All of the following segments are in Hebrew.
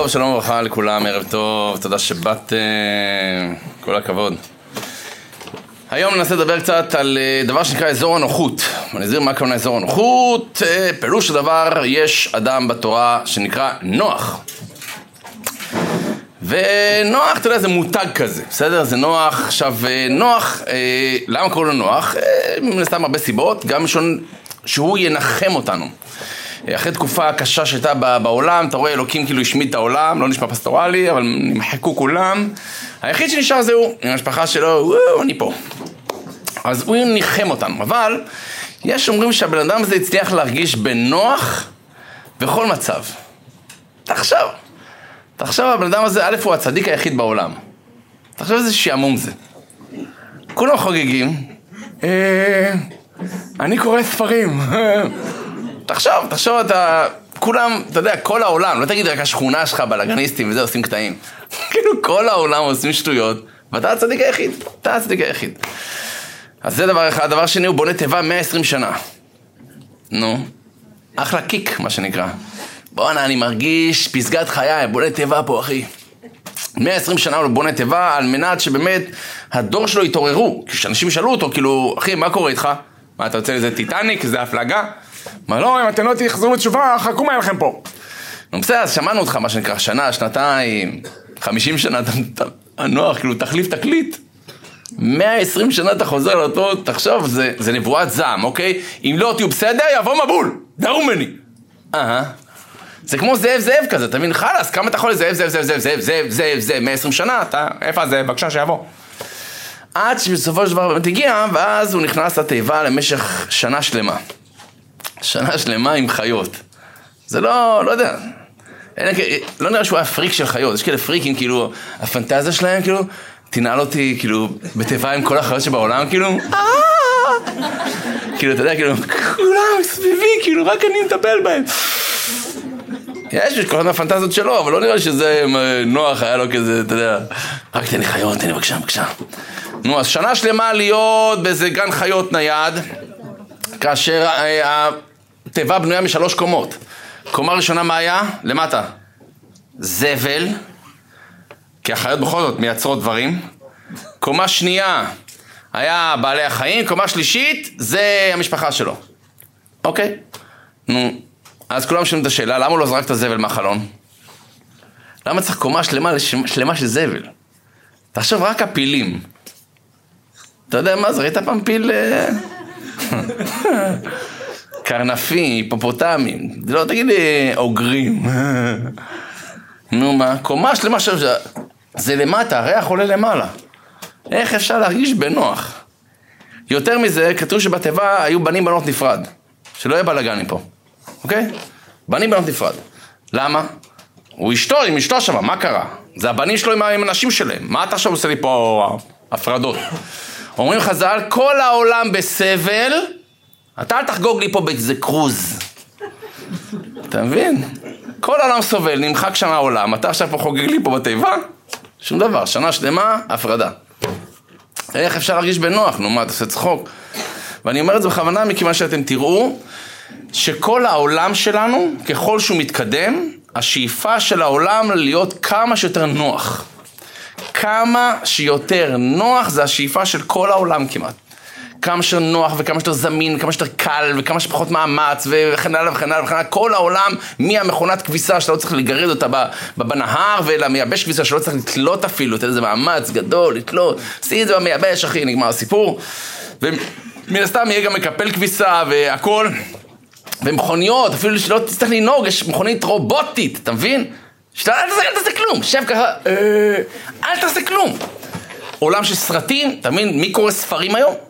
טוב, שלום וברכה לכולם, ערב טוב, תודה שבאתם, כל הכבוד. היום ננסה לדבר קצת על אה, דבר שנקרא אזור הנוחות. אני אסביר מה הכוונה אזור הנוחות. אה, פירוש הדבר, יש אדם בתורה שנקרא נוח. ונוח, אתה יודע, זה מותג כזה, בסדר? זה נוח. עכשיו, אה, נוח, למה קוראים לו נוח? מן הסתם הרבה סיבות, גם שהוא ינחם אותנו. אחרי תקופה קשה שהייתה בעולם, אתה רואה אלוקים כאילו השמיד את העולם, לא נשמע פסטורלי, אבל נמחקו כולם. היחיד שנשאר זה הוא, עם המשפחה שלו, וואו, אני פה. אז הוא ניחם אותנו, אבל יש אומרים שהבן אדם הזה הצליח להרגיש בנוח בכל מצב. תחשוב, תחשוב, הבן אדם הזה, א' הוא הצדיק היחיד בעולם. תחשוב איזה שעמום זה. כולם חוגגים, אה, אני קורא ספרים. תחשוב, תחשוב, אתה... כולם, אתה יודע, כל העולם, לא תגיד רק השכונה שלך, בלאגניסטים וזה, עושים קטעים. כאילו, כל העולם עושים שטויות, ואתה הצדיק היחיד. אתה הצדיק היחיד. אז זה דבר אחד. דבר שני, הוא בונה תיבה 120 שנה. נו, אחלה קיק, מה שנקרא. בואנה, אני מרגיש פסגת חיי, בונה תיבה פה, אחי. 120 שנה הוא בונה תיבה על מנת שבאמת הדור שלו יתעוררו. כשאנשים שאלו אותו, כאילו, אחי, מה קורה איתך? מה, אתה רוצה איזה טיטניק, איזה הפלגה? מה לא, אם אתם לא תחזרו בתשובה, חכו מה לכם פה. נו בסדר, אז שמענו אותך, מה שנקרא, שנה, שנתיים, חמישים שנה, הנוח, כאילו, תחליף תקליט. 120 שנה אתה חוזר לאותו, תחשוב, זה, זה נבואת זעם, אוקיי? אם לא תהיו בסדר, יבוא מבול, דרו ממני. אהה. זה כמו זאב זאב כזה, אתה מבין? חלאס, כמה אתה יכול לזאב זאב זאב זאב זאב זאב זאב זאב 120 שנה, אתה, איפה זה? בבקשה שיבוא. עד שבסופו של דבר באמת הגיע, ואז הוא נכנס לתיבה למשך שנה שלמה. שנה שלמה עם חיות. זה לא, לא יודע. אין, לא נראה שהוא היה פריק של חיות, יש כאלה פריקים, כאילו, הפנטזיה שלהם, כאילו, תנעל אותי, כאילו, בתיבה עם כל החיות שבעולם, כאילו, כאילו, אתה יודע, כאילו, כולם סביבי, כאילו, רק אני מטפל בהם. יש, יש כל אחד מהפנטזיות שלו, אבל לא נראה שזה נוח, היה לו כזה, אתה יודע, רק תן לי חיות, תן לי בבקשה, בבקשה. נו, אז שנה שלמה להיות באיזה גן חיות נייד, כאשר אה, התיבה בנויה משלוש קומות. קומה ראשונה מה היה? למטה. זבל, כי החיות בכל זאת מייצרות דברים. קומה שנייה היה בעלי החיים, קומה שלישית זה המשפחה שלו. אוקיי? נו, אז כולם שואלים את השאלה, למה הוא לא זרק את הזבל מהחלון? למה צריך קומה שלמה, שלמה של זבל? תחשוב רק הפילים. אתה יודע מה זה? ראית פעם פיל... קרנפים, היפופוטמים, לא תגיד לי אוגרים. נו מה, קומה שלמה של... זה למטה, הריח עולה למעלה. איך אפשר להרגיש בנוח? יותר מזה, כתוב שבתיבה היו בנים בנות נפרד. שלא יהיה בלאגן פה, אוקיי? בנים בנות נפרד. למה? הוא אשתו, עם אשתו שם, מה קרה? זה הבנים שלו עם הנשים שלהם. מה אתה עכשיו עושה לי פה הפרדות? אומרים חז"ל, כל העולם בסבל, אתה אל תחגוג לי פה באיזה קרוז. אתה מבין? כל העולם סובל, נמחק שם העולם, אתה עכשיו פה חוגג לי פה בתיבה? שום דבר, שנה שלמה, הפרדה. איך אפשר להרגיש בנוח? נו מה, אתה עושה צחוק? ואני אומר את זה בכוונה מכיוון שאתם תראו שכל העולם שלנו, ככל שהוא מתקדם, השאיפה של העולם להיות כמה שיותר נוח. כמה שיותר נוח זה השאיפה של כל העולם כמעט. כמה שיותר נוח וכמה שיותר זמין, וכמה שיותר קל וכמה שפחות מאמץ וכן הלאה וכן הלאה וכן הלאה, כל העולם מהמכונת כביסה שאתה לא צריך לגרד אותה בנהר ולמייבש כביסה שלא צריך לתלות אפילו, תן איזה מאמץ גדול, לתלות, עשי את זה במייבש אחי, נגמר הסיפור ומן הסתם יהיה גם מקפל כביסה והכל ומכוניות, אפילו שלא תצטרך לנהוג, יש מכונית רובוטית, אתה מבין? שאתה אל תעשה כלום, שב ככה, אה, אל תעשה כלום. עולם של סרטים, אתה מבין? מי קורא ספרים היום?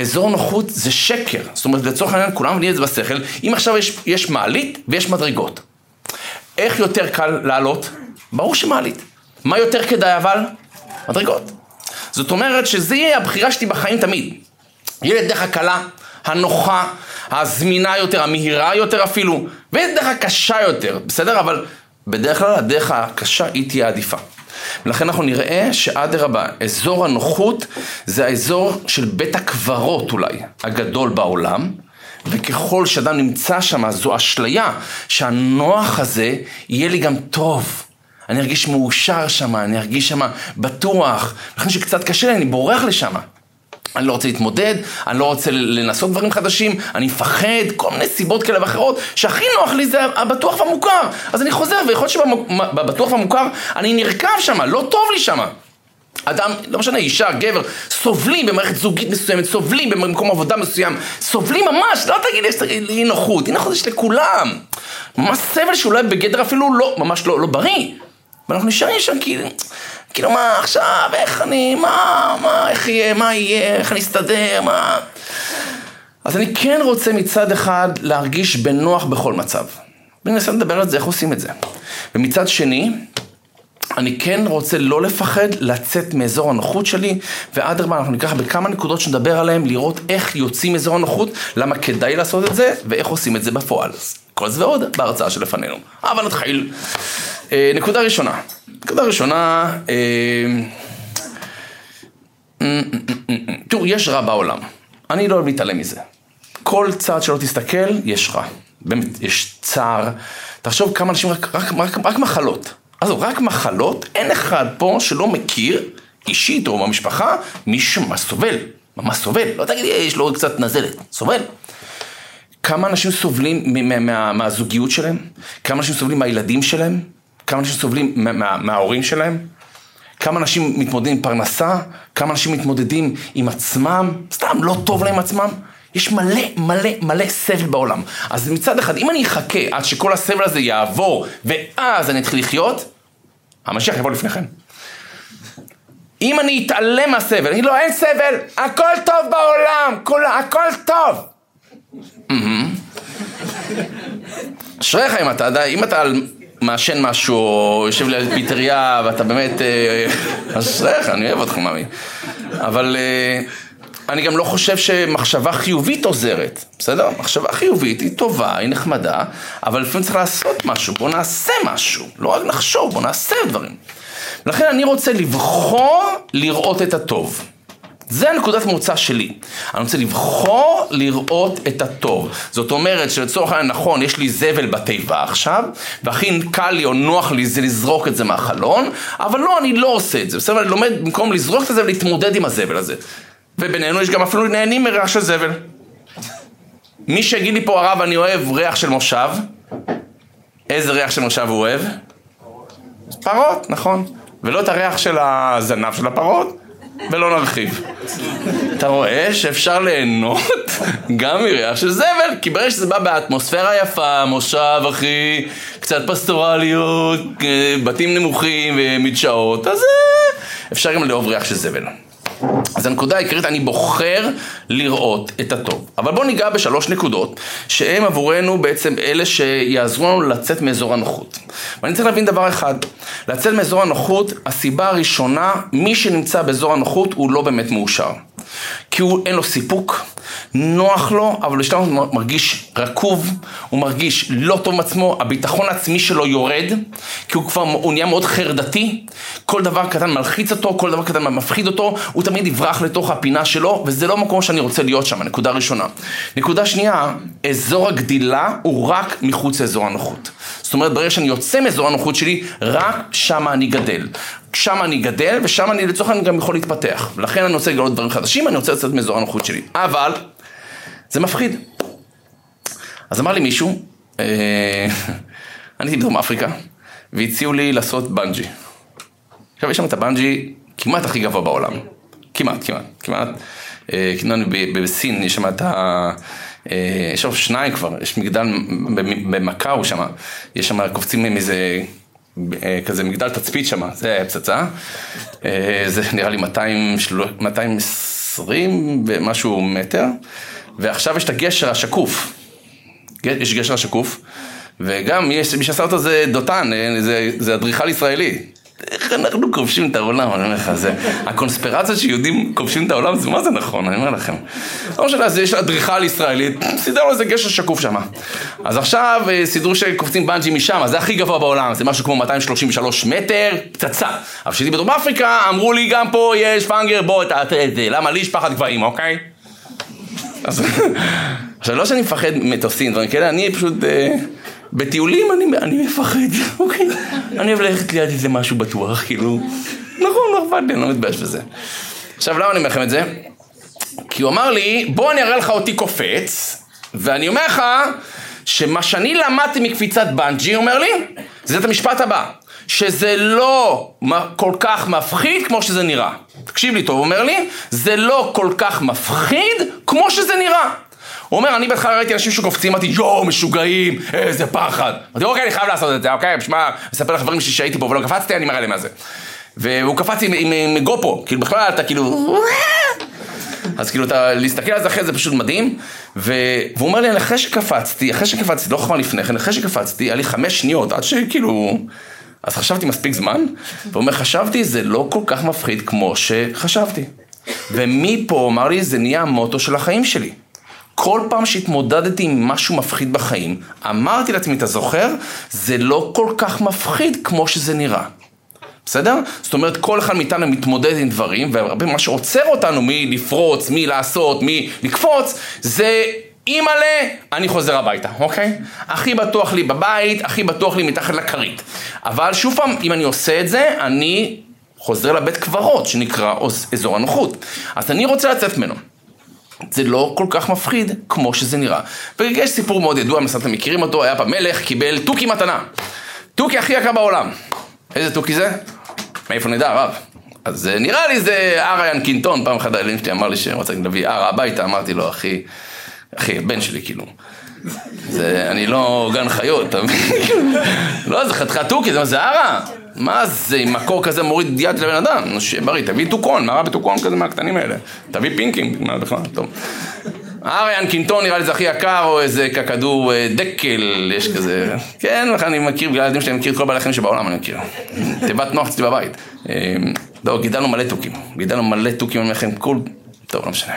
אזור נוחות זה שקר, זאת אומרת לצורך העניין כולם מבינים את זה בשכל, אם עכשיו יש, יש מעלית ויש מדרגות, איך יותר קל לעלות? ברור שמעלית. מה יותר כדאי אבל? מדרגות. זאת אומרת שזה יהיה הבחירה שלי בחיים תמיד. יהיה דרך הקלה, הנוחה, הזמינה יותר, המהירה יותר אפילו, ויש דרך הקשה יותר, בסדר? אבל בדרך כלל הדרך הקשה היא תהיה עדיפה. ולכן אנחנו נראה שאדרבה, אזור הנוחות זה האזור של בית הקברות אולי, הגדול בעולם, וככל שאדם נמצא שם, זו אשליה שהנוח הזה יהיה לי גם טוב. אני ארגיש מאושר שם, אני ארגיש שם בטוח, לכן שקצת קשה לי, אני בורח לשם. אני לא רוצה להתמודד, אני לא רוצה לנסות דברים חדשים, אני מפחד, כל מיני סיבות כאלה ואחרות, שהכי נוח לי זה הבטוח והמוכר. אז אני חוזר, ויכול להיות שבבטוח והמוכר אני נרקב שם, לא טוב לי שם. אדם, לא משנה, אישה, גבר, סובלים במערכת זוגית מסוימת, סובלים במקום עבודה מסוים, סובלים ממש, לא תגיד לי, אי נוחות, אי נוחות יש לכולם. ממש סבל שאולי בגדר אפילו לא, ממש לא, לא בריא. ואנחנו נשארים שם כאילו, כאילו מה עכשיו, איך אני, מה, מה, איך יהיה, מה יהיה, איך אני אסתדר, מה... אז אני כן רוצה מצד אחד להרגיש בנוח בכל מצב. ואני אנסה לדבר על זה, איך עושים את זה. ומצד שני, אני כן רוצה לא לפחד לצאת מאזור הנוחות שלי, ואדרבה, אנחנו ניקח בכמה נקודות שנדבר עליהן, לראות איך יוצאים מאזור הנוחות, למה כדאי לעשות את זה, ואיך עושים את זה בפועל. כל זה ועוד בהרצאה שלפנינו. אבל נתחיל. אה, נקודה ראשונה. נקודה ראשונה, אה, תראו, יש רע בעולם. אני לא אוהב להתעלם מזה. כל צעד שלא תסתכל, יש רע. באמת, יש צער. תחשוב כמה אנשים, רק, רק, רק, רק מחלות. עזוב, רק מחלות, אין אחד פה שלא מכיר, אישית או במשפחה, מי שממש סובל. ממש סובל. לא תגידי, יש לו קצת נזלת. סובל. כמה אנשים סובלים מה, מה, מהזוגיות שלהם? כמה אנשים סובלים מהילדים שלהם? כמה אנשים סובלים מה, מה, מההורים שלהם? כמה אנשים מתמודדים עם פרנסה? כמה אנשים מתמודדים עם עצמם? סתם, לא טוב להם עצמם? יש מלא מלא מלא סבל בעולם. אז מצד אחד, אם אני אחכה עד שכל הסבל הזה יעבור, ואז אני אתחיל לחיות, המשיח יבוא לפניכם. אם אני אתעלם מהסבל, אני לא, אין סבל, הכל טוב בעולם, כל, הכל טוב. אשריך אם אתה, אם אתה מעשן משהו, או יושב ליד פיטריה, ואתה באמת, אה, אשריך, אני אוהב אותך, מאמי. אבל אה, אני גם לא חושב שמחשבה חיובית עוזרת, בסדר? מחשבה חיובית היא טובה, היא נחמדה, אבל לפעמים צריך לעשות משהו, בוא נעשה משהו, לא רק לחשוב, בוא נעשה דברים. לכן אני רוצה לבחור לראות את הטוב. זה הנקודת מוצא שלי. אני רוצה לבחור לראות את הטוב. זאת אומרת שלצורך העניין נכון, יש לי זבל בתיבה עכשיו, והכי קל לי או נוח לי זה לזרוק את זה מהחלון, אבל לא, אני לא עושה את זה. בסדר, אני לומד במקום לזרוק את זה ולהתמודד עם הזבל הזה. ובינינו יש גם אפילו נהנים מריח של זבל. מי שיגיד לי פה הרב, אני אוהב ריח של מושב, איזה ריח של מושב הוא אוהב? פרות, נכון. ולא את הריח של הזנב של הפרות. ולא נרחיב. אתה רואה שאפשר ליהנות גם מריח של זבל, כי ברגע שזה בא באטמוספירה יפה, מושב אחי, קצת פסטורליות, אה, בתים נמוכים ומדשאות, אז אה, אפשר גם לאהוב ריח של זבל. אז הנקודה העיקרית, אני בוחר לראות את הטוב. אבל בואו ניגע בשלוש נקודות, שהן עבורנו בעצם אלה שיעזרו לנו לצאת מאזור הנוחות. ואני צריך להבין דבר אחד, לצאת מאזור הנוחות, הסיבה הראשונה, מי שנמצא באזור הנוחות הוא לא באמת מאושר. כי הוא אין לו סיפוק, נוח לו, אבל בשלב הוא מרגיש רקוב, הוא מרגיש לא טוב עם עצמו, הביטחון העצמי שלו יורד, כי הוא כבר, הוא נהיה מאוד חרדתי, כל דבר קטן מלחיץ אותו, כל דבר קטן מפחיד אותו, הוא תמיד יברח לתוך הפינה שלו, וזה לא מקום שאני רוצה להיות שם, נקודה ראשונה. נקודה שנייה, אזור הגדילה הוא רק מחוץ לאזור הנוחות. זאת אומרת, ברגע שאני יוצא מאזור הנוחות שלי, רק שם אני גדל. שם אני גדל, ושם אני לצורך העניין גם יכול להתפתח. לכן אני רוצה לגלות דברים חדשים, אני רוצה לצאת מאזור הנוחות שלי. אבל, זה מפחיד. אז אמר לי מישהו, אה, אני הייתי בדרום אפריקה, והציעו לי לעשות בנג'י. עכשיו יש שם את הבנג'י כמעט הכי גבוה בעולם. כמעט, כמעט, כמעט. אה, בסין יש שם את ה... אה, יש שם שניים כבר, יש מגדל במקאו שם, יש שם קופצים עם איזה כזה מגדל תצפית שם, זה היה פצצה. זה נראה לי 200, 220 ומשהו מטר. ועכשיו יש את הגשר השקוף. יש גשר השקוף. וגם יש, מי שעשה אותו זה דותן, זה, זה אדריכל ישראלי. איך אנחנו כובשים את העולם, אני אומר לך, זה... הקונספירציה שיהודים כובשים את העולם, זה מה זה נכון, אני אומר לכם. לא משנה, יש אדריכל ישראלית, סידר לו איזה גשר שקוף שם. אז עכשיו אה, סידרו שקופצים בנג'י משם, זה הכי גבוה בעולם, זה משהו כמו 233 מטר, פצצה. אבל כשהייתי בדרום אפריקה, אמרו לי גם פה יש פאנגר, בוא למה לי יש פחד גבהים, אוקיי? עכשיו, לא שאני מפחד מטוסים, דברים כאלה, אני פשוט... בטיולים אני, אני מפחד, אוקיי? אני אוהב ללכת ליד איזה משהו בטוח, כאילו... נכון, לא אכפת לי, אני לא מתבייש בזה. עכשיו, למה אני אומר לכם את זה? כי הוא אמר לי, בוא אני אראה לך אותי קופץ, ואני אומר לך שמה שאני למדתי מקפיצת בנג'י, הוא אומר לי, זה את המשפט הבא, שזה לא כל כך מפחיד כמו שזה נראה. תקשיב לי טוב, הוא אומר לי, זה לא כל כך מפחיד כמו שזה נראה. הוא אומר, אני בהתחלה ראיתי אנשים שקופצים, אמרתי, יואו, משוגעים, איזה פחד. אמרתי, אוקיי, אני חייב לעשות את זה, אוקיי, בשמע, אספר לחברים שלי שהייתי פה ולא קפצתי, אני מראה להם מה זה. והוא קפץ עם, עם, עם גופו, כאילו בכלל אתה כאילו... אז כאילו אתה, להסתכל על זה אחרי זה פשוט מדהים, ו... והוא אומר לי, אחרי שקפצתי, אחרי שקפצתי, לא חכמה לפני כן, אחרי שקפצתי, היה לי חמש שניות, עד שכאילו... אז חשבתי מספיק זמן, והוא אומר, חשבתי, זה לא כל כך מפחיד כמו שחשבתי. ומפה, אמר לי, זה נהיה המוטו של החיים שלי. כל פעם שהתמודדתי עם משהו מפחיד בחיים, אמרתי לעצמי, אתה זוכר? זה לא כל כך מפחיד כמו שזה נראה. בסדר? זאת אומרת, כל אחד מאיתנו מתמודד עם דברים, והרבה מה שעוצר אותנו מלפרוץ, מלעשות, מלקפוץ, זה אימא'לה, אני חוזר הביתה, אוקיי? הכי בטוח לי בבית, הכי בטוח לי מתחת לכרית. אבל שוב פעם, אם אני עושה את זה, אני חוזר לבית קברות, שנקרא אזור הנוחות. אז אני רוצה לצאת ממנו. זה לא כל כך מפחיד כמו שזה נראה. ויש סיפור מאוד ידוע, מסתם אתם מכירים אותו, היה פעם מלך, קיבל תוכי מתנה. תוכי הכי יקר בעולם. איזה תוכי זה? מאיפה נדע, הרב? אז אה, נראה לי זה ארה ינקינטון, פעם אחת הילדים שלי אמר לי שהם רוצים להביא ארה הביתה, אמרתי לו, אחי, אחי, בן שלי כאילו. זה, אני לא גן חיות, לא, זה חתיכת תוכי, זה ארה. מה זה, עם מקור כזה מוריד יד לבן אדם? בריא, תביא טוקון, מה רע בטוקון כזה מהקטנים האלה? תביא פינקים, מה בכלל, טוב. אריאן קינטון נראה לי זה הכי יקר, או איזה ככדור אה, דקל, יש כזה. כן, אני מכיר, בגלל הילדים שלי, אני מכיר את כל בעלי החיים שבעולם, אני מכיר. תיבת נוח אצלי בבית. אה, לא, גידלנו מלא תוכים. גידלנו מלא תוכים, אני אומר לכם, כול... טוב, לא משנה.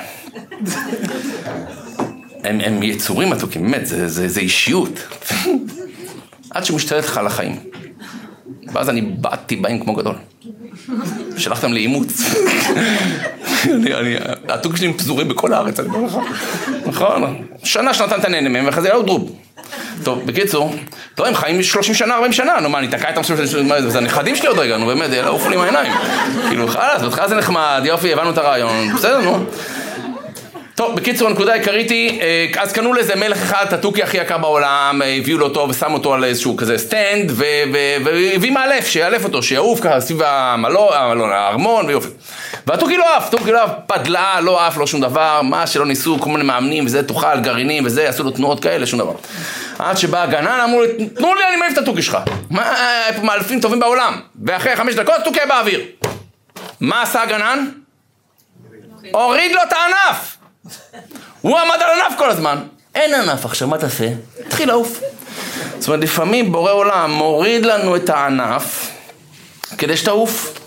הם, הם יצורים התוכים, באמת, זה, זה, זה אישיות. עד שמשתלט לך על החיים. ואז אני בעטתי בהם כמו גדול. שלחתם לאימוץ. התוכים שלי פזורים בכל הארץ, אני אומר לך. נכון, שנה, שנתיים אתה נהנה מהם, ואחרי זה עוד דרוב. טוב, בקיצור, לא, הם חיים 30 שנה, 40 שנה, נו מה, אני אתקע איתם, זה הנכדים שלי עוד רגע, נו באמת, יעופו לי מהעיניים. כאילו, חלאס, בהתחלה זה נחמד, יופי, הבנו את הרעיון, בסדר, נו. טוב, בקיצור, הנקודה העיקרית היא, אה, אז קנו לזה מלך אחד, התוכי הכי יקר בעולם, אה, הביאו לו אותו ושמו אותו על איזשהו כזה סטנד, והביא מאלף, שיאלף אותו, שיעוף ככה סביב המלון, הארמון, ויופי. והתוכי לא עף, תוכי לא עף, פדלה, לא עף, לא שום דבר, מה שלא ניסו, כל מיני מאמנים וזה, תאכל, גרעינים וזה, עשו לו תנועות כאלה, שום דבר. עד שבא הגנן, אמרו לי, תנו לי, אני מעיף את התוכי שלך. מה, פה מאלפים טובים בעולם. ואחרי חמש דקות, תוכי באוויר. מה עשה הגנן? הוריד לו את הענף! הוא עמד על ענף כל הזמן. אין ענף עכשיו, מה תעשה? תתחיל לעוף. זאת אומרת, לפעמים בורא עולם מוריד לנו את הענף כדי שתעוף.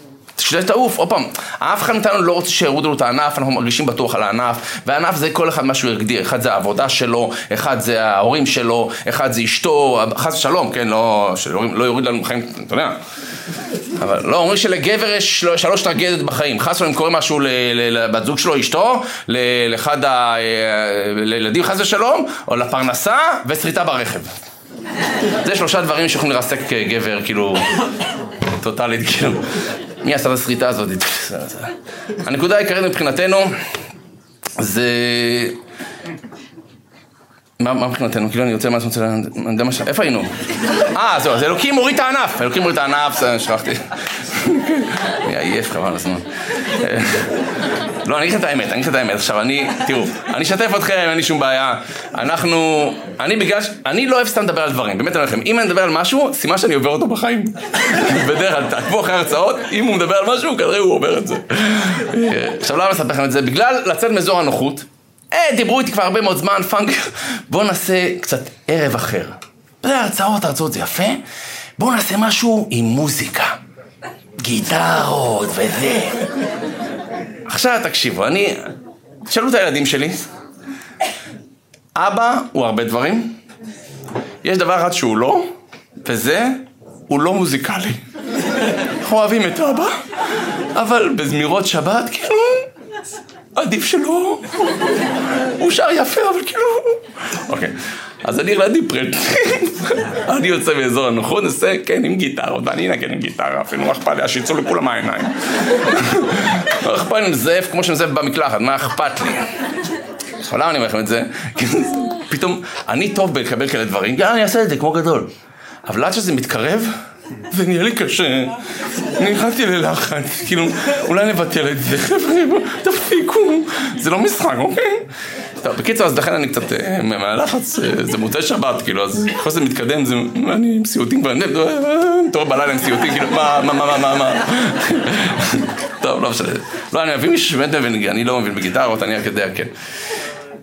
כדי שתעוף, עוד פעם, אף אחד מאיתנו לא רוצה שיורידו לו את הענף, אנחנו מרגישים בטוח על הענף, והענף זה כל אחד מה שהוא הגדיר, אחד זה העבודה שלו, אחד זה ההורים שלו, אחד זה אשתו, חס ושלום, כן, לא, שלא יוריד לנו חיים, אתה יודע. אבל לא, אומרים שלגבר יש שלוש טרגדיות בחיים. חס ושלום קורה משהו לבת זוג שלו, אשתו, לאחד הילדים חס ושלום, או לפרנסה, ושריטה ברכב. זה שלושה דברים שיכולים לרסק גבר, כאילו, טוטאלית, כאילו. מי עשה את הסריטה הזאת? הנקודה העיקרית מבחינתנו זה מה מבחינתנו? כאילו אני רוצה מה אתה רוצה... איפה היינו? אה, זהו, אז אלוקים מוריד את הענף. אלוקים מוריד את הענף, שכחתי. אני עייף חבל הזמן. לא, אני אגיד את האמת, אני אגיד את האמת. עכשיו, אני, תראו, אני אשתף אתכם, אין לי שום בעיה. אנחנו, אני בגלל ש... אני לא אוהב סתם לדבר על דברים, באמת אני אומר לכם, אם אני מדבר על משהו, סימן שאני עובר אותו בחיים. בדרך כלל, תעקבו אחרי הרצאות, אם הוא מדבר על משהו, כנראה הוא עובר את זה. עכשיו, למה לספר לכם את זה? בגלל לצאת מאזור הנוחות. אה, דיברו איתי כבר הרבה מאוד זמן, פאנק, בואו נעשה קצת ערב אחר. זה הרצאות, הרצאות זה יפה, בואו נעשה משהו עם מוזיקה. גיטרות וזה. עכשיו תקשיבו, אני... תשאלו את הילדים שלי. אבא הוא הרבה דברים. יש דבר אחד שהוא לא, וזה, הוא לא מוזיקלי. אנחנו אוהבים את אבא, אבל בזמירות שבת, כאילו, עדיף שלא. הוא שר יפה, אבל כאילו... אוקיי, אז אני רדי פרט. אני יוצא מאזור הנוחות, נעשה כן עם גיטרות, ואני אנגן עם גיטרה, אפילו לא אכפת לי, אז שיצאו לכולם מהעיניים. לא אכפת לי לזייף כמו מזייף במקלחת, מה אכפת לי? למה אני אומר לכם את זה? פתאום, אני טוב בלקבל כאלה דברים, יאללה אני אעשה את זה כמו גדול. אבל עד שזה מתקרב, זה נהיה לי קשה. נכנסתי ללחץ, כאילו, אולי נבטל את זה, חבר'ה, תפסיקו, זה לא משחק, אוקיי? טוב, בקיצור, אז לכן אני קצת אה, מהלחץ, אה, זה מוצאי שבת, כאילו, אז ככל שזה מתקדם, זה, אני עם סיוטים כבר, טוב, בלילה עם סיוטים, כאילו, מה, מה, מה, מה, מה, טוב, לא משנה. לא, אני מבין מישהו שבאמת מבין, אני לא מבין בגיטרות, אני רק יודע, כן.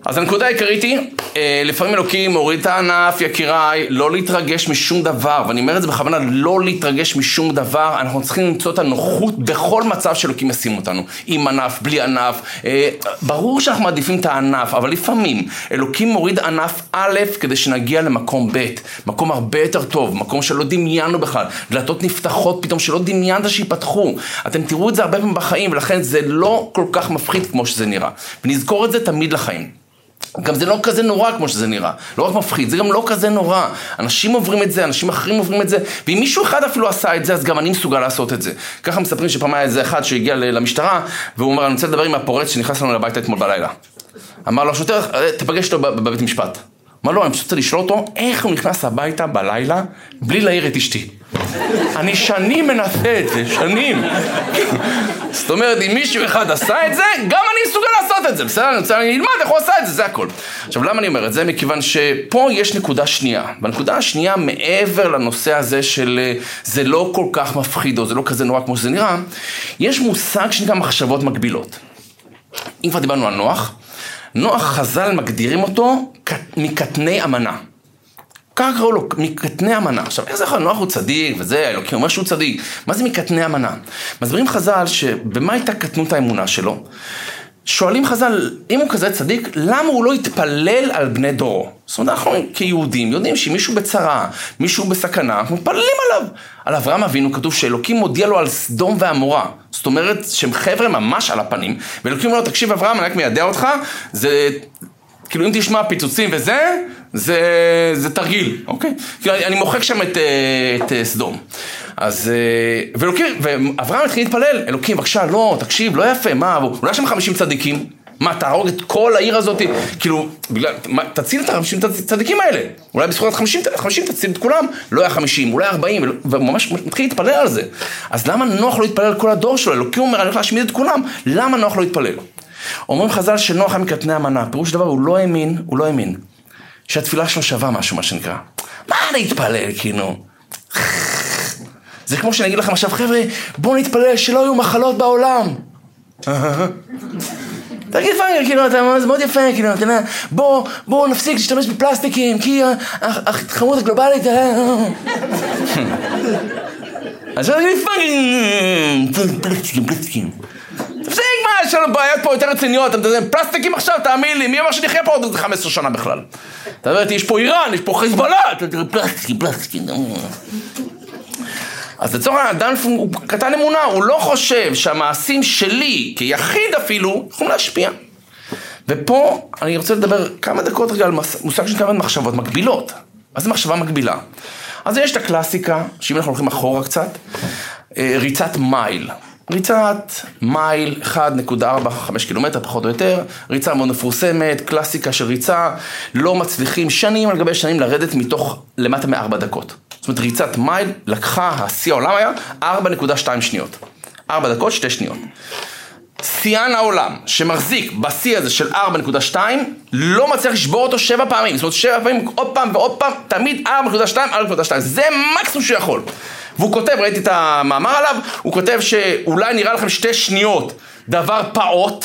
אז הנקודה העיקרית היא, אה, לפעמים אלוקים מוריד את הענף, יקיריי, לא להתרגש משום דבר, ואני אומר את זה בכוונה, לא להתרגש משום דבר, אנחנו צריכים למצוא את הנוחות בכל מצב שאלוקים ישים אותנו, עם ענף, בלי ענף, אה, ברור שאנחנו מעדיפים את הענף, אבל לפעמים אלוקים מוריד ענף א' כדי שנגיע למקום ב', מקום הרבה יותר טוב, מקום שלא דמיינו בכלל, דלתות נפתחות פתאום שלא דמיינת שיפתחו, אתם תראו את זה הרבה פעמים בחיים, ולכן זה לא כל כך מפחיד כמו שזה נראה, ונזכור את זה תמיד לחיים. גם זה לא כזה נורא כמו שזה נראה, לא רק מפחיד, זה גם לא כזה נורא. אנשים עוברים את זה, אנשים אחרים עוברים את זה, ואם מישהו אחד אפילו עשה את זה, אז גם אני מסוגל לעשות את זה. ככה מספרים שפעם היה איזה אחד שהגיע למשטרה, והוא אומר, אני רוצה לדבר עם הפורץ שנכנס לנו לביתה אתמול בלילה. אמר לו השוטר, אה, תפגש אותו בבית משפט. אמר לו, אני פשוט רוצה לשאול אותו, איך הוא נכנס הביתה בלילה בלי להעיר את אשתי. אני שנים מנסה את זה, שנים. זאת אומרת, אם מישהו אחד עשה את זה, גם אני מסוגל לעשות את זה, בסדר? אני רוצה ללמוד איך הוא עשה את זה, זה הכל. עכשיו, למה אני אומר את זה? מכיוון שפה יש נקודה שנייה. והנקודה השנייה, מעבר לנושא הזה של אה, זה לא כל כך מפחיד, או זה לא כזה נורא כמו שזה נראה, יש מושג שנקרא מחשבות מקבילות. אם כבר דיברנו על נוח, נוח חז"ל מגדירים אותו מקטני אמנה. ככה קראו לו, מקטני אמנה. עכשיו, איך זה יכול נוח הוא צדיק וזה, אלוקים אומר שהוא צדיק. מה זה מקטני אמנה? מסבירים חז"ל שבמה הייתה קטנות האמונה שלו? שואלים חז"ל, אם הוא כזה צדיק, למה הוא לא התפלל על בני דורו? זאת אומרת, אנחנו כיהודים יודעים שאם מישהו בצרה, מישהו בסכנה, אנחנו מתפללים עליו. על אברהם אבינו כתוב שאלוקים מודיע לו על סדום ועמורה. זאת אומרת שהם חבר'ה ממש על הפנים, ואלוקים אומר לו, תקשיב אברהם, אני רק מיידע אותך, זה כאילו אם תשמע פיצוצים וזה, זה, זה תרגיל, אוקיי? כאילו אני מוחק שם את, אה, את אה, סדום. אז, אה, ואלוקים, ואברהם התחיל להתפלל, אלוקים בבקשה, לא, תקשיב, לא יפה, מה, אולי יש שם חמישים צדיקים? מה, תהרוג את כל העיר הזאת? כאילו, בגלל, מה, תציל את החמישים צדיקים האלה. אולי בזכות החמישים, חמישים תציל את כולם. לא היה חמישים, אולי ארבעים, וממש מתחיל להתפלל על זה. אז למה נוח לא להתפלל על כל הדור שלו? אלוקים אומר, אני הולך להשמיד את כולם, למה נוח לא להתפלל? אומרים חז"ל שנוח היה מקטני המנה, פירוש דבר הוא לא האמין, הוא לא האמין. שהתפילה שלו שווה משהו, מה שנקרא. מה להתפלל, כאילו? זה כמו שאני אגיד לכם עכשיו, חבר'ה, בואו נתפלל שלא יהיו מחלות בעולם. תגיד פאנגר, כאילו, זה מאוד יפה, כאילו, אתה יודע, בוא, בוא נפסיק להשתמש בפלסטיקים, כי ההתחממות הגלובלית... אז אני אגיד פאנגר, פלסטיקים, פלסטיקים. תפסיק מה, יש לנו בעיות פה יותר רציניות, אתה יודע, פלסטיקים עכשיו, תאמין לי, מי אמר שנחיה פה עוד 15 שנה בכלל? אתה יודע, יש פה איראן, יש פה חיזבאללה, פלסטיקים, פלסטיקים. אז לצורך האדם הוא קטן אמונה, הוא לא חושב שהמעשים שלי, כיחיד אפילו, יכולים להשפיע. ופה אני רוצה לדבר כמה דקות רגע על מושג שנקרא מחשבות מקבילות. מה זה מחשבה מקבילה? אז יש את הקלאסיקה, שאם אנחנו הולכים אחורה קצת, אה, ריצת מייל. ריצת מייל 1.45 קילומטר פחות או יותר, ריצה מאוד מפורסמת, קלאסיקה של ריצה, לא מצליחים שנים על גבי שנים לרדת מתוך למטה מארבע דקות. זאת אומרת ריצת מייל לקחה, השיא העולם היה 4.2 שניות. 4 דקות, 2 שניות. שיאן העולם שמחזיק בשיא הזה של 4.2 לא מצליח לשבור אותו שבע פעמים. זאת אומרת שבע פעמים עוד פעם ועוד פעם, תמיד 4.2, 4.2. זה מקסימום שהוא יכול. והוא כותב, ראיתי את המאמר עליו, הוא כותב שאולי נראה לכם שתי שניות דבר פעוט,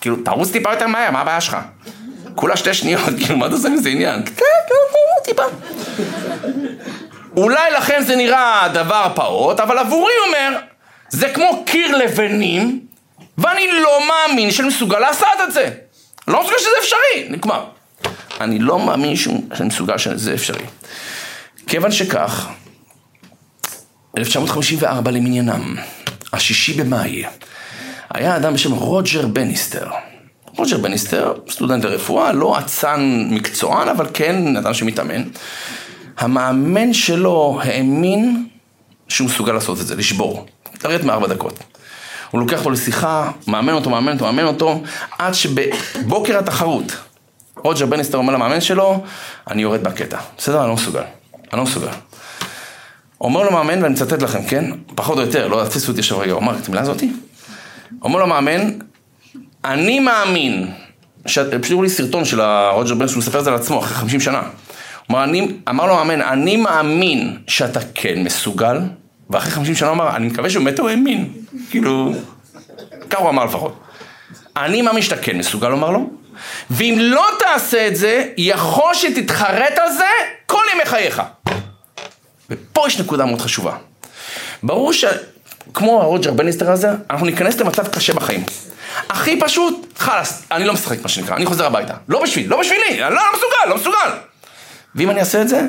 כאילו, תרוץ טיפה יותר מהר, מה הבעיה שלך? כולה שתי שניות, כאילו, מה אתה עושה מזה עניין? כן, כן, כן, טיפה. אולי לכם זה נראה דבר פעוט, אבל עבורי אומר, זה כמו קיר לבנים, ואני לא מאמין שאני מסוגל לעשות את זה. לא מסוגל שזה אפשרי. נגמר. אני לא מאמין שאני מסוגל שזה אפשרי. כיוון שכך, 1954 למניינם, השישי במאי, היה אדם בשם רוג'ר בניסטר. רוג'ר בניסטר, סטודנט לרפואה, לא אצן מקצוען, אבל כן אדם שמתאמן. המאמן שלו האמין שהוא מסוגל לעשות את זה, לשבור, לרדת מארבע דקות. הוא לוקח אותו לשיחה, מאמן אותו, מאמן אותו, מאמן אותו, עד שבבוקר התחרות, רוג'ר בניסטר אומר למאמן שלו, אני יורד בקטע. בסדר, אני לא מסוגל. אני לא מסוגל. אומר לו מאמן, ואני מצטט לכם, כן? פחות או יותר, לא תתפסו אותי עכשיו רגע, הוא אמר את המילה הזאתי? אומר לו מאמן, אני מאמין, פשוט לי סרטון של רוג'ר בן שהוא מספר את זה על עצמו אחרי 50 שנה. אמר, אני, אמר לו מאמן, אני מאמין שאתה כן מסוגל, ואחרי 50 שנה הוא אמר, אני מקווה שהוא באמת הוא האמין. כאילו, ככה הוא אמר לפחות. אני מאמין שאתה כן מסוגל, הוא אמר לו, ואם לא תעשה את זה, יכול שתתחרט על זה כל ימי חייך. ופה יש נקודה מאוד חשובה. ברור שכמו הרוג'ר בניסטר הזה, אנחנו ניכנס למצב קשה בחיים. הכי פשוט, חלאס, אני לא משחק מה שנקרא, אני חוזר הביתה. לא בשבילי, לא בשבילי, אני לא, לא מסוגל, לא מסוגל. ואם אני אעשה את זה,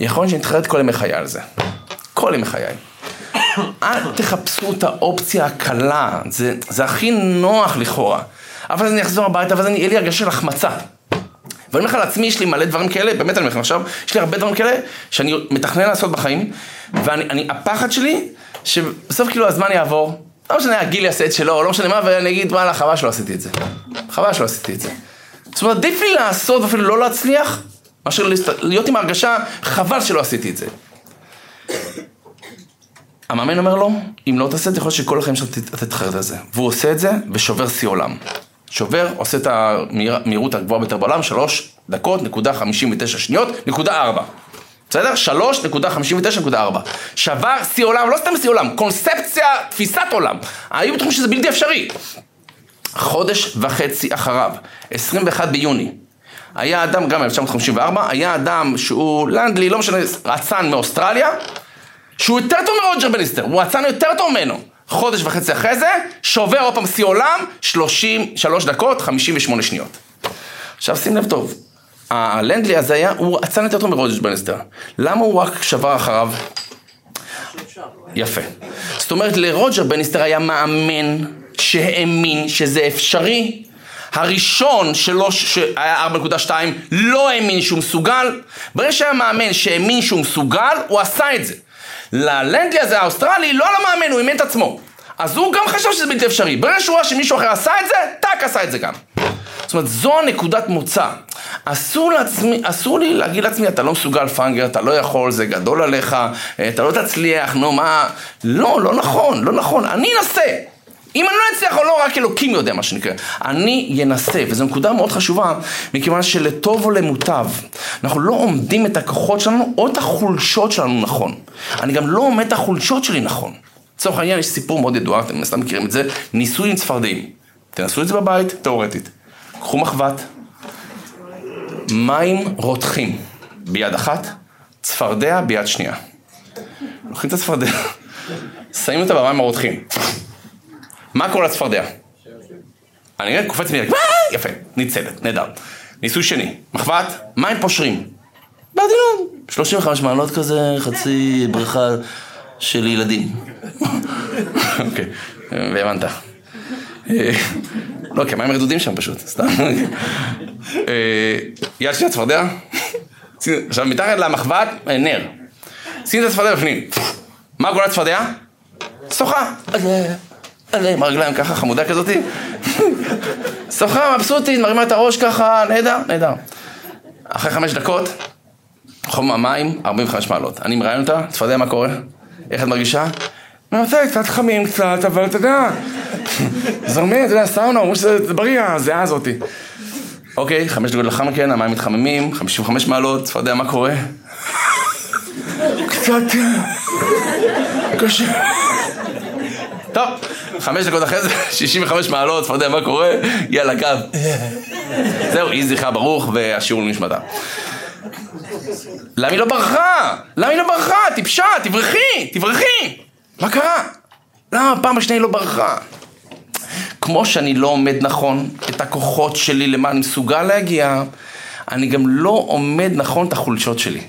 יכול להיות שאני אתחרט כל ימי חיי על זה. כל ימי חיי. אל תחפשו את האופציה הקלה, זה, זה הכי נוח לכאורה. אבל אז אני אחזור הביתה ואז יהיה לי הרגשה של החמצה. ואני אומר לך לעצמי, יש לי מלא דברים כאלה, באמת אני אומר לך עכשיו, יש לי הרבה דברים כאלה שאני מתכנן לעשות בחיים, והפחד שלי, שבסוף כאילו הזמן יעבור, לא משנה, הגיל יעשה את שלו, לא משנה מה, ואני אגיד, וואלה, חבל שלא עשיתי את זה. חבל שלא עשיתי את זה. זאת אומרת, עדיף לי לעשות ואפילו לא להצליח, מאשר להיות עם הרגשה, חבל שלא עשיתי את זה. המאמן אומר לו, אם לא תעשה את זה, יכול להיות שכל החיים שלך תתחרט על זה. והוא עושה את זה, ושובר שיא עולם. שובר, עושה את המהירות הגבוהה ביותר בעולם, שלוש דקות, נקודה חמישים ותשע שניות, נקודה ארבע. בסדר? שלוש נקודה חמישים ותשע נקודה ארבע. שבר שיא עולם, לא סתם שיא עולם, קונספציה, תפיסת עולם. היו בטוחים שזה בלתי אפשרי. חודש וחצי אחריו, 21 ביוני, היה אדם, גם ב-1954, היה אדם שהוא לנדלי, לא משנה, אצן מאוסטרליה, שהוא יותר טוב מרוג'ר בניסטר, הוא אצן יותר טוב ממנו. חודש וחצי אחרי זה, שובר עוד פעם שיא עולם, 33 דקות, 58 שניות. עכשיו שים לב טוב, הלנדלי הזה היה, הוא אצן יותר טוב מרוג'ר בניסטר. למה הוא רק שבר אחריו? יפה. זאת אומרת, לרוג'ר בניסטר היה מאמן שהאמין שזה אפשרי. הראשון שלו, שהיה 4.2, לא האמין שהוא מסוגל. ברגע שהיה מאמן שהאמין שהוא מסוגל, הוא עשה את זה. ללנדלי הזה האוסטרלי, לא למאמן, הוא אימן את עצמו. אז הוא גם חשב שזה בלתי אפשרי. ברגע שהוא ראה שמישהו אחר עשה את זה, טאק עשה את זה גם. זאת אומרת, זו הנקודת מוצא. אסור, לעצמי, אסור לי להגיד לעצמי, אתה לא מסוגל פאנגר, אתה לא יכול, זה גדול עליך, אתה לא תצליח, נו מה... לא, לא נכון, לא נכון, אני אנסה. אם אני לא אצליח או לא, רק אלוקים יודע מה שנקרא. אני אנסה, וזו נקודה מאוד חשובה, מכיוון שלטוב או למוטב, אנחנו לא עומדים את הכוחות שלנו או את החולשות שלנו נכון. אני גם לא עומד את החולשות שלי נכון. לצורך העניין יש סיפור מאוד ידוע, אתם סתם מכירים את זה, ניסוי עם צפרדעים. תנסו את זה בבית, תאורטית. קחו מחבת, מים רותחים ביד אחת, צפרדע ביד שנייה. לוקחים את הצפרדע, שמים אותה במים הרותחים. מה קורה לצפרדע? אני רואה, קופץ מיד, יפה, ניצלת, נהדר. ניסוי שני, מחבת, מים פושרים. בעדינות, 35 מעלות כזה, חצי בריכה של ילדים. אוקיי, והבנת. אה, לא, כי המים רדודים שם פשוט, סתם. אה, יד שנייה צפרדע, עכשיו מתחת למחבת, אה, נר. שים את הצפרדע בפנים. מה קורה לצפרדע? שוחה. עם הרגליים ככה, חמודה כזאתי. שוחה, מבסוטית, מרימה את הראש ככה, נהדר, נהדר. אחרי חמש דקות, חום המים, 45 מעלות. אני מראיין אותה, צפרדע, מה קורה? איך את מרגישה? רוצה קצת חמים קצת, אבל אתה יודע, זרמי, אתה יודע, סאונה, אומרים שזה בריא, הזיעה הזאתי. אוקיי, חמש דקות לאחר מכן, המים מתחממים, 55 מעלות, צפרדע, מה קורה? קצת קשה. טוב, חמש דקות אחרי זה, 65 מעלות, צפרדע, מה קורה? יאללה, קו. זהו, יהי זכרה ברוך והשיעור לנשמתה. למה היא לא ברחה? למה היא לא ברחה? טיפשה, תברחי, תברחי. מה קרה? למה הפעם השנייה היא לא ברחה? כמו שאני לא עומד נכון את הכוחות שלי למה אני מסוגל להגיע, אני גם לא עומד נכון את החולשות שלי.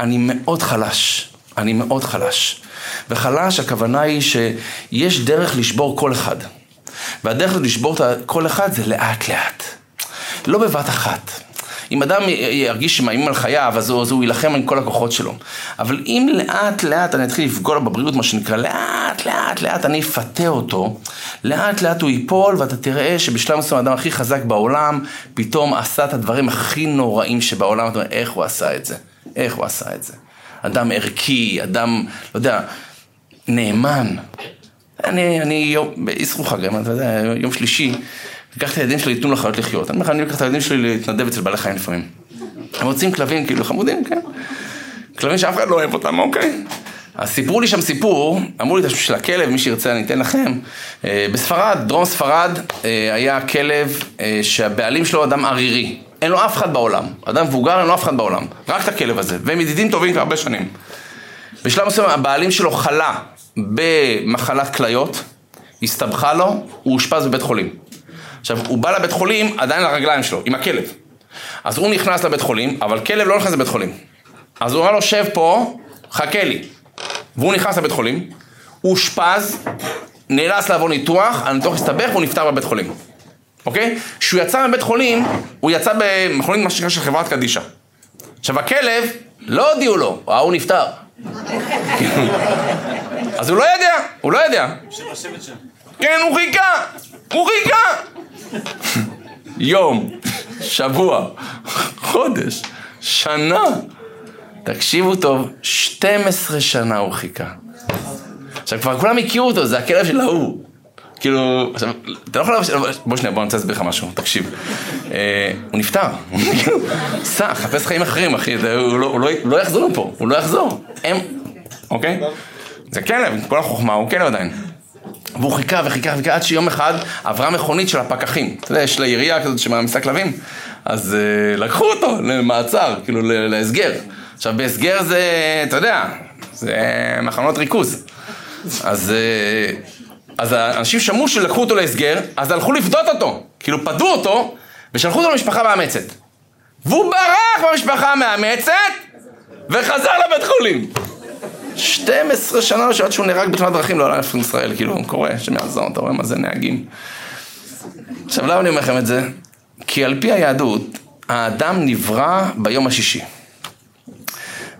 אני מאוד חלש. אני מאוד חלש. וחלש, הכוונה היא שיש דרך לשבור כל אחד. והדרך לשבור כל אחד זה לאט לאט. לא בבת אחת. אם אדם ירגיש שמאיימים על חייו, אז הוא, אז הוא יילחם עם כל הכוחות שלו. אבל אם לאט לאט אני אתחיל לפגוע לו בבריאות, מה שנקרא, לאט לאט לאט אני אפתה אותו, לאט לאט הוא ייפול, ואתה תראה שבשלב מסוים האדם הכי חזק בעולם, פתאום עשה את הדברים הכי נוראים שבעולם, אתה אומר, איך הוא עשה את זה? איך הוא עשה את זה? אדם ערכי, אדם, לא יודע, נאמן. אני, אני יום, באסרו חג, אתה יודע, יום שלישי, לקחתי את הילדים שלי, תנו לחיות לחיות. אני אומר לך, אני לוקח את הילדים שלי להתנדב אצל בעלי חיים לפעמים. הם רוצים כלבים כאילו חמודים, כן? כלבים שאף אחד לא אוהב אותם, אוקיי? אז סיפרו לי שם סיפור, אמרו לי את השם של הכלב, מי שירצה אני אתן לכם. אה, בספרד, דרום ספרד, אה, היה כלב אה, שהבעלים שלו אדם ערירי. אין לו אף אחד בעולם. אדם מבוגר, אין לו אף אחד בעולם. רק את הכלב הזה. והם ידידים טובים כבר הרבה שנים. בשלב מסוים הבעלים שלו חלה במחלת כליות, הסתבכה לו, הוא אושפז בבית חולים. עכשיו, הוא בא לבית חולים עדיין לרגליים שלו, עם הכלב. אז הוא נכנס לבית חולים, אבל כלב לא נכנס לבית חולים. אז הוא אמר לו, שב פה, חכה לי. והוא נכנס לבית חולים, הוא אושפז, נאלץ לעבור ניתוח, הניתוח הסתבך והוא נפטר בבית חולים. אוקיי? כשהוא יצא מבית חולים, הוא יצא במכונית מה שנקרא של חברת קדישא. עכשיו הכלב, לא הודיעו לו, ההוא נפטר. אז הוא לא יודע, הוא לא יודע. כן, הוא חיכה, הוא חיכה. יום, שבוע, חודש, שנה. תקשיבו טוב, 12 שנה הוא חיכה. עכשיו כבר כולם הכירו אותו, זה הכלב של ההוא. כאילו, אתה לא יכול... בוא שנייה, בוא אני רוצה להסביר לך משהו, תקשיב. אה, הוא נפטר. סע, חפש חיים אחרים, אחי, הוא לא, לא, לא יחזור לפה, הוא לא יחזור. הם, אוקיי? זה כלב, כל החוכמה, הוא כלב עדיין. והוא חיכה וחיכה וחיכה עד שיום אחד עברה מכונית של הפקחים. אתה יודע, יש לה עירייה כזאת שמעמיסה כלבים, אז uh, לקחו אותו למעצר, כאילו להסגר. עכשיו בהסגר זה, אתה יודע, זה מחנות ריכוז. אז, uh, אז האנשים שמעו שלקחו אותו להסגר, אז הלכו לפדות אותו. כאילו פדו אותו, ושלחו אותו למשפחה מאמצת. והוא ברח במשפחה המאמצת, וחזר לבית חולים. 12 שנה שעד שהוא נהרג בתחילת דרכים לא עלה לפני ישראל, כאילו, קורה, שמעזור, אתה רואה מה זה נהגים. עכשיו, למה אני אומר לכם את זה? כי על פי היהדות, האדם נברא ביום השישי.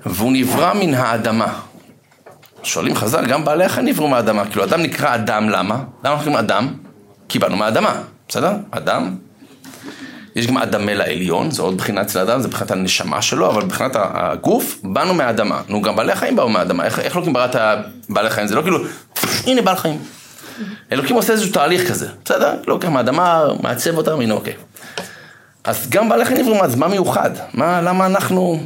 והוא נברא מן האדמה. שואלים חז"ל, גם בעלי החיים נבראו מהאדמה. כאילו, אדם נקרא אדם, למה? למה אנחנו קוראים אדם? כי באנו מהאדמה, בסדר? אדם, יש גם אדמה לעליון, זו עוד בחינה אצל האדם, זה מבחינת הנשמה שלו, אבל מבחינת הגוף, באנו מהאדמה. נו, גם בעלי החיים באו מהאדמה. איך, איך אלוקים ברא את בעלי חיים? זה לא כאילו, הנה בעל חיים. אלוקים עושה איזשהו תהליך כזה, בסדר? לוקח מהאדמה, מעצב אותם, הנה אוקיי. אז גם בעלי חיים נבראו, אז מה מיוחד? מה, למה אנחנו...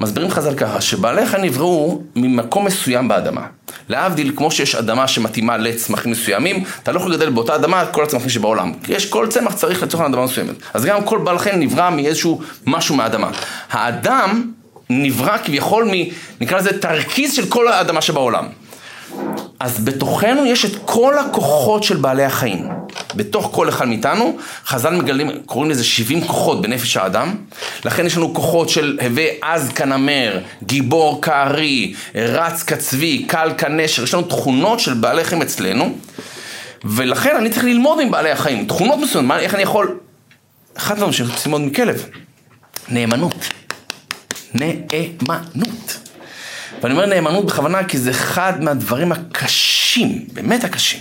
מסבירים חז"ל ככה, שבעלי חיים נבראו ממקום מסוים באדמה. להבדיל, כמו שיש אדמה שמתאימה לצמחים מסוימים, אתה לא יכול לגדל באותה אדמה את כל הצמחים שבעולם. יש כל צמח צריך לצורך אדמה מסוימת. אז גם כל בעל חיים נברא מאיזשהו משהו מהאדמה. האדם נברא כביכול מ... נקרא לזה תרכיז של כל האדמה שבעולם. אז בתוכנו יש את כל הכוחות של בעלי החיים. בתוך כל אחד מאיתנו, חז"ל מגלים, קוראים לזה 70 כוחות בנפש האדם. לכן יש לנו כוחות של הווה עז כנמר, גיבור כארי, רץ כצבי, קל כנשר, יש לנו תכונות של בעלי חיים אצלנו. ולכן אני צריך ללמוד עם בעלי החיים, תכונות מסוימות, איך אני יכול... אחד הדברים שאני רוצה ללמוד מכלב, נאמנות. נאמנות. ואני אומר נאמנות בכוונה כי זה אחד מהדברים הקשים, באמת הקשים.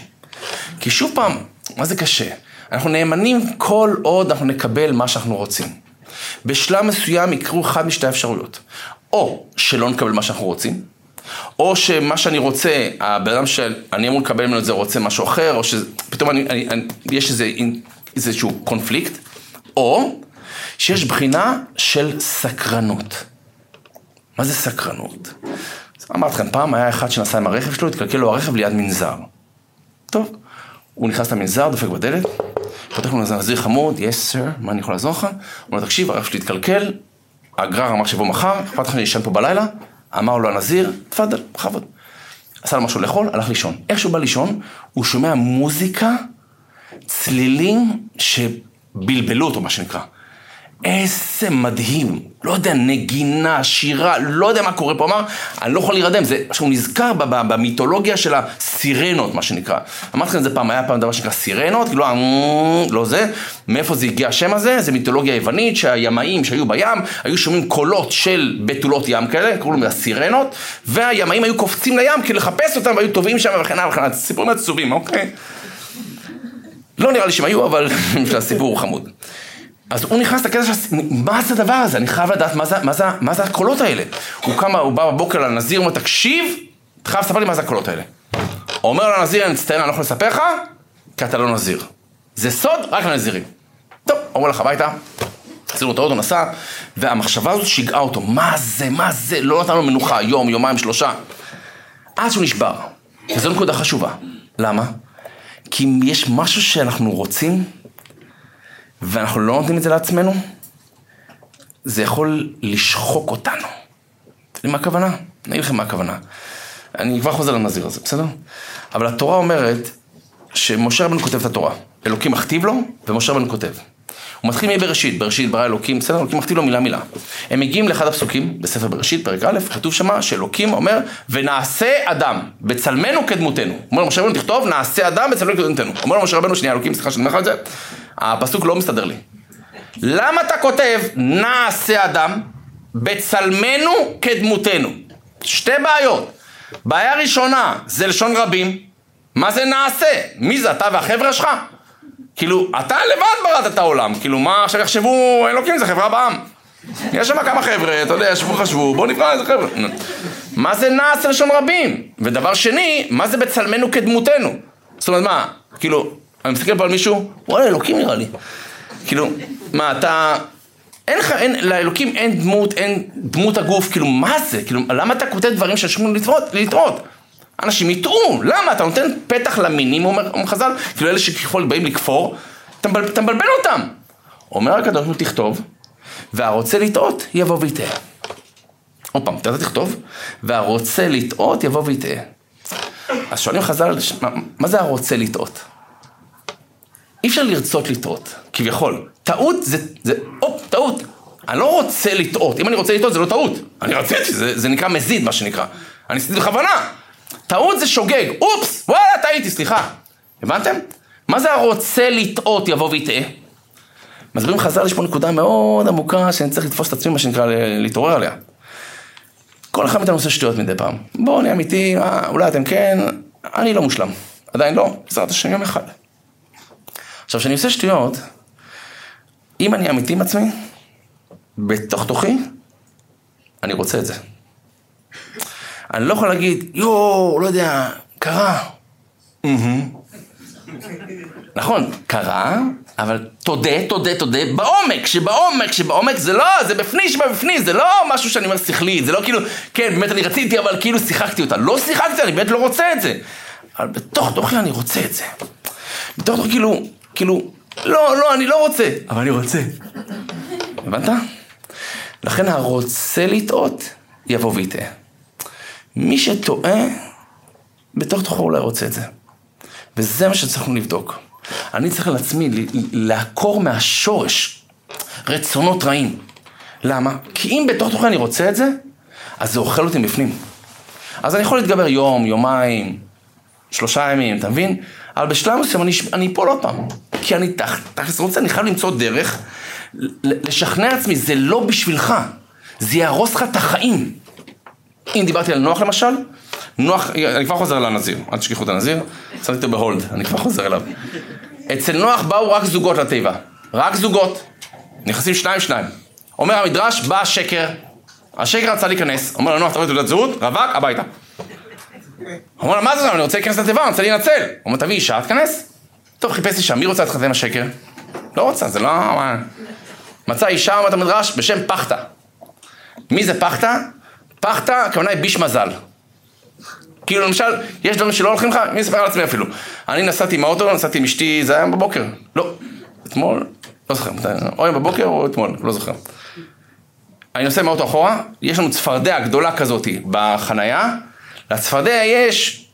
כי שוב פעם, מה זה קשה? אנחנו נאמנים כל עוד אנחנו נקבל מה שאנחנו רוצים. בשלב מסוים יקרו אחד משתי האפשרויות. או שלא נקבל מה שאנחנו רוצים, או שמה שאני רוצה, הבן אדם שאני אמור לקבל ממנו את זה רוצה משהו אחר, או שפתאום אני, אני, אני, יש איזה, איזשהו קונפליקט, או שיש בחינה של סקרנות. מה זה סקרנות? אמרתי לכם, פעם היה אחד שנסע עם הרכב שלו, התקלקל לו הרכב ליד מנזר. טוב, הוא נכנס למנזר, דופק בדלת, פותח לו נזיר חמוד, yes sir, מה אני יכול לעזור לך? הוא אומר, תקשיב, הרכב שלי התקלקל, הגרר אמר שיבוא מחר, אכפת לך שאני פה בלילה? אמר לו הנזיר, תפאדל, בכבוד. עשה לו משהו לאכול, הלך לישון. איך שהוא בא לישון, הוא שומע מוזיקה, צלילים שבלבלו אותו, מה שנקרא. איזה מדהים, לא יודע, נגינה, שירה, לא יודע מה קורה פה, אמר, אני לא יכול להירדם, זה, עכשיו הוא נזכר במיתולוגיה של הסירנות, מה שנקרא. אמרתי לכם את זה פעם, היה פעם דבר שנקרא סירנות, כאילו, לא זה, מאיפה זה הגיע השם הזה? זה מיתולוגיה יוונית, שהימאים שהיו בים, היו שומעים קולות של בתולות ים כאלה, קראו להם הסירנות, והימאים היו קופצים לים כדי לחפש אותם, והיו טובים שם וכן הלאה וכן הלאה, סיפורים עצובים, אוקיי? לא נראה לי שהם היו, אבל הסיפור הוא חמוד. אז הוא נכנס לקטע של... מה זה הדבר הזה? אני חייב לדעת מה זה, מה זה, מה זה הקולות האלה. הוא קם, הוא בא בבוקר לנזיר, אומר, תקשיב, אתה חייב לספר לי מה זה הקולות האלה. אומר לנזיר, אני מצטער, אני לא יכול לספר לך, כי אתה לא נזיר. זה סוד רק לנזירים. טוב, הוא הולך הביתה, עשינו את האוטו, נסע, והמחשבה הזאת שיגעה אותו. מה זה, מה זה? לא נתן לו מנוחה, יום, יומיים, שלושה. עד שהוא נשבר. וזו נקודה חשובה. למה? כי אם יש משהו שאנחנו רוצים, ואנחנו לא נותנים את זה לעצמנו, זה יכול לשחוק אותנו. אתם יודעים מה הכוונה? אני אגיד לכם מה הכוונה. אני כבר חוזר לנזיר הזה, בסדר? אבל התורה אומרת שמשה רבנו כותב את התורה. אלוקים מכתיב לו, ומשה רבנו כותב. הוא מתחיל מבראשית, בראשית ברא אלוקים, בסדר? אלוקים מכתיב לו מילה מילה. הם מגיעים לאחד הפסוקים, בספר בראשית, פרק א', כתוב שמה שאלוקים אומר, ונעשה אדם, בצלמנו כדמותנו. אומר למשה רבנו, תכתוב, נעשה אדם בצלמנו כדמותנו. אומר למשה רבנו, שנייה, אלוקים, סליחה שאני אומר לך את זה, הפסוק לא מסתדר לי. למה אתה כותב, נעשה אדם, בצלמנו כדמותנו? שתי בעיות. בעיה ראשונה, זה לשון רבים. מה זה נעשה? מי זה, אתה והחבר'ה שלך? כאילו, אתה לבד בראת את העולם, כאילו, מה עכשיו יחשבו, אלוקים זה חברה בעם. יש שם כמה חבר'ה, אתה יודע, ישבו חשבו, בוא נקרא איזה חבר'ה. מה זה נעשה לשון רבים? ודבר שני, מה זה בצלמנו כדמותנו? זאת אומרת, מה, כאילו, אני מסתכל פה על מישהו, וואלה, אלוקים נראה לי. כאילו, מה, אתה... אין לך, אין, לאלוקים אין דמות, אין דמות הגוף, כאילו, מה זה? כאילו, למה אתה כותב דברים שישמעו לטעות? לטעות? אנשים יטעו, למה? אתה נותן פתח למינים, אומר, חז"ל, כאילו אלה שכביכול באים לכפור, אתה מבלבל אותם. אומר הקדוש ברוך הוא תכתוב, והרוצה לטעות, יבוא ויטעה. עוד פעם, אתה תכתוב, והרוצה לטעות, יבוא ויטעה. אז שואלים חז"ל, מה, מה זה הרוצה לטעות? אי אפשר לרצות לטעות, כביכול. טעות זה, זה, הופ, טעות. אני לא רוצה לטעות. אם אני רוצה לטעות זה לא טעות. אני רציתי, זה, זה נקרא מזיד, מה שנקרא. אני עשיתי בכוונה. טעות זה שוגג. אופס, וואלה, טעיתי, סליחה. הבנתם? מה זה הרוצה לטעות יבוא ויטעה? מסבירים חז"ל, יש פה נקודה מאוד עמוקה שאני צריך לתפוס את עצמי, מה שנקרא, להתעורר עליה. כל אחד מאיתנו עושה שטויות מדי פעם. בואו נהיה אמיתי, אה, אולי אתם כן, אני לא מושלם. עדיין לא, בעזרת השם יום אחד. עכשיו, כשאני עושה שטויות, אם אני אמיתי עם עצמי, בתוך תוכי, אני רוצה את זה. אני לא יכול להגיד, יואו, לא יודע, קרה. נכון, קרה, אבל תודה, תודה, תודה, בעומק, שבעומק, שבעומק זה לא, זה בפנים שבפנים, זה לא משהו שאני אומר שכלית, זה לא כאילו, כן, באמת אני רציתי, אבל כאילו שיחקתי אותה. לא שיחקתי, אני באמת לא רוצה את זה. אבל בתוך תוכי אני רוצה את זה. בתוך תוכי כאילו, כאילו, לא, לא, אני לא רוצה, אבל אני רוצה. הבנת? לכן הרוצה לטעות, יבוא ויטעה. מי שטועה, בתוך תוכו אולי רוצה את זה. וזה מה שצריכנו לבדוק. אני צריך על עצמי לעקור מהשורש רצונות רעים. למה? כי אם בתוך תוכי אני רוצה את זה, אז זה אוכל אותי בפנים. אז אני יכול להתגבר יום, יומיים, שלושה ימים, אתה מבין? אבל בשלב מסוים אני אפול עוד פעם. כי אני תכלס רוצה, אני חייב למצוא דרך לשכנע עצמי, זה לא בשבילך, זה יהרוס לך את החיים. אם דיברתי על נוח למשל, נוח, אני כבר חוזר לנזיר, אל תשכחו את הנזיר, שמתי אותו בהולד, אני כבר חוזר אליו. אצל נוח באו רק זוגות לתיבה, רק זוגות, נכנסים שניים שניים. אומר המדרש, בא השקר, השקר רצה להיכנס, אומר לנוח, תביא תעודת זהות, רווק, הביתה. אומר לו, מה זה, אני רוצה להיכנס לתיבה, אני רוצה להינצל. אומר, תביא אישה, תיכנס. טוב, חיפש אישה, מי רוצה להתחתן השקר? לא רוצה, זה לא... מצא אישה, אומרת המדרש, בשם פחתה. מי זה פחתה? פחתה, הכוונה היא ביש מזל. כאילו למשל, יש דברים שלא הולכים לך, אני אספר על עצמי אפילו. אני נסעתי עם האוטו, נסעתי עם אשתי, זה היה בבוקר. לא, אתמול, לא זוכר, או היום בבוקר או אתמול, לא זוכר. אני נוסע עם האוטו אחורה, יש לנו צפרדע גדולה כזאת בחנייה, לצפרדע יש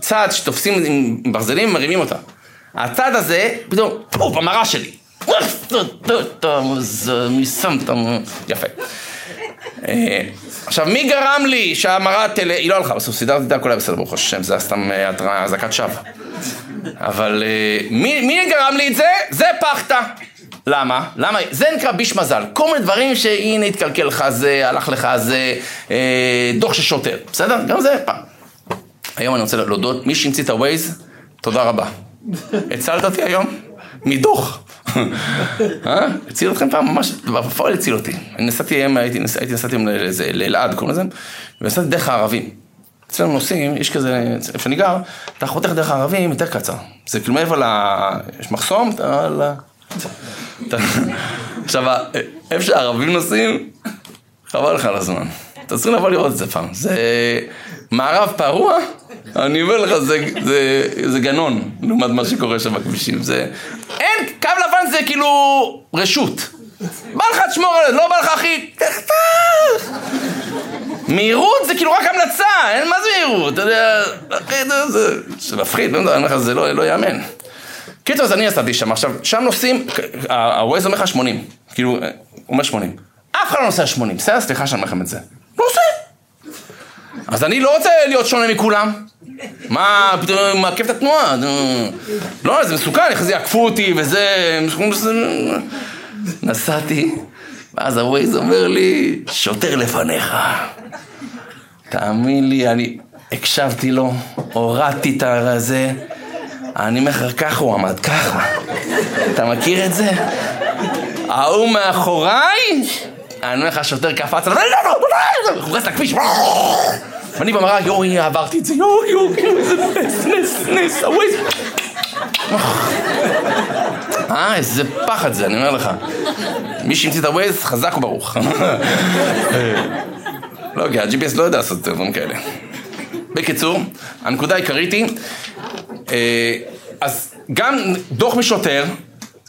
צד שתופסים עם ברזלים ומרימים אותה. הצד הזה, פתאום, פופ, המראה שלי. מי שם את יפה. אה, עכשיו, מי גרם לי שהמראה תל... היא לא הלכה בסוף, סידרתי את הכל היה בסדר, ברוך השם, זה היה סתם אה, אזעקת שווא. אבל אה, מי, גרם לי את זה? זה פחתה. למה? למה? זה נקרא ביש מזל. כל מיני דברים שהנה התקלקל לך זה, הלך לך זה, אה, דוח של שוטר, בסדר? גם זה פעם. היום אני רוצה להודות, מי שהמציא את הווייז, תודה רבה. הצלת אותי היום מדוח. אה? הציל אתכם פעם ממש, בפועל הציל אותי. אני נסעתי, הייתי נסעתי לאלעד, קוראים לזה, ונסעתי דרך הערבים. אצלנו נוסעים, יש כזה, איפה שאני גר, אתה חותך דרך הערבים יותר קצר. זה כאילו מעבר ל... יש מחסום, אתה... עכשיו, איפה שהערבים נוסעים, חבל לך על הזמן. אתה צריך לבוא לראות את זה פעם. זה מערב פרוע, אני אומר לך, זה, זה, זה גנון, לעומת מה שקורה שם בכבישים. זה... אין, קו לבן זה כאילו רשות. בא לך תשמור על זה, לא בא לך אחי, תחתך. מהירות זה כאילו רק המלצה, אין מה זה מהירות, אתה יודע, זה מפחיד, לא יודע, זה לא, לא יאמן. קיצור, אז אני עשיתי שם, עכשיו, שם נוסעים, הווייז אומר לך 80, כאילו, הוא אומר 80. אף אחד לא נוסע 80, בסדר? סליחה שאני אומר לכם את זה. לא. אז אני לא רוצה להיות שונה מכולם. מה, פתאום מעכב את התנועה? לא, זה מסוכן, איך זה יעקפו אותי וזה... נסעתי, ואז הווייז אומר לי, שוטר לפניך. תאמין לי, אני הקשבתי לו, הורדתי את הזה, אני אומר לך, ככה הוא עמד, ככה. אתה מכיר את זה? ההוא מאחוריי, אני אומר לך, השוטר קפץ, לא, לא, לא, הוא רץ לכביש, ואני במראה, יואי, עברתי את זה, יואי, יואי, זה נס, נס, נס, הווייז. אה, איזה פחד זה, אני אומר לך. מי שהמציא את הווייז, חזק וברוך. לא, כי ה-GPS לא יודע לעשות דברים כאלה. בקיצור, הנקודה העיקרית היא, אה, אז גם דוח משוטר,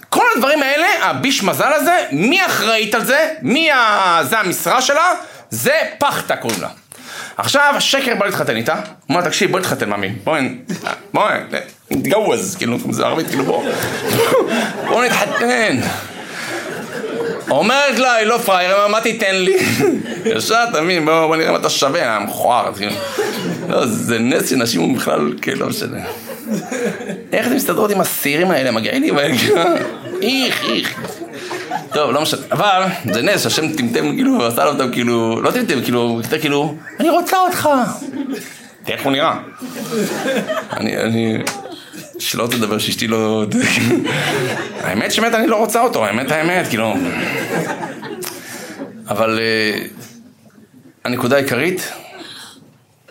כל הדברים האלה, הביש מזל הזה, מי אחראית על זה? מי ה... זה המשרה שלה? זה פחתה קוראים לה. עכשיו, שקר בא להתחתן איתה, הוא אומר, תקשיב, בוא נתחתן, ממי, בוא בוא נתגווז, כאילו, זה ערבית, כאילו, בוא, בוא נתחתן. אומרת לה, היא לא פראייר, מה תיתן לי? ישר, תבין, בוא נראה מה אתה שווה, המכוער. כאילו. לא, זה נס שנשים בכלל, כאילו, לא משנה. איך אתם מסתדרות עם השעירים האלה, מגעילים האלה? איך, איך. טוב, לא משנה. אבל, זה נס שהשם טמטם, כאילו, עשה לו אותם, כאילו, לא טמטם, כאילו, יותר כאילו, אני רוצה אותך. תראה איך הוא נראה. אני, אני... שלא תדבר שאשתי לא... האמת שבאמת אני לא רוצה אותו, האמת האמת, כאילו... אבל אה, הנקודה העיקרית,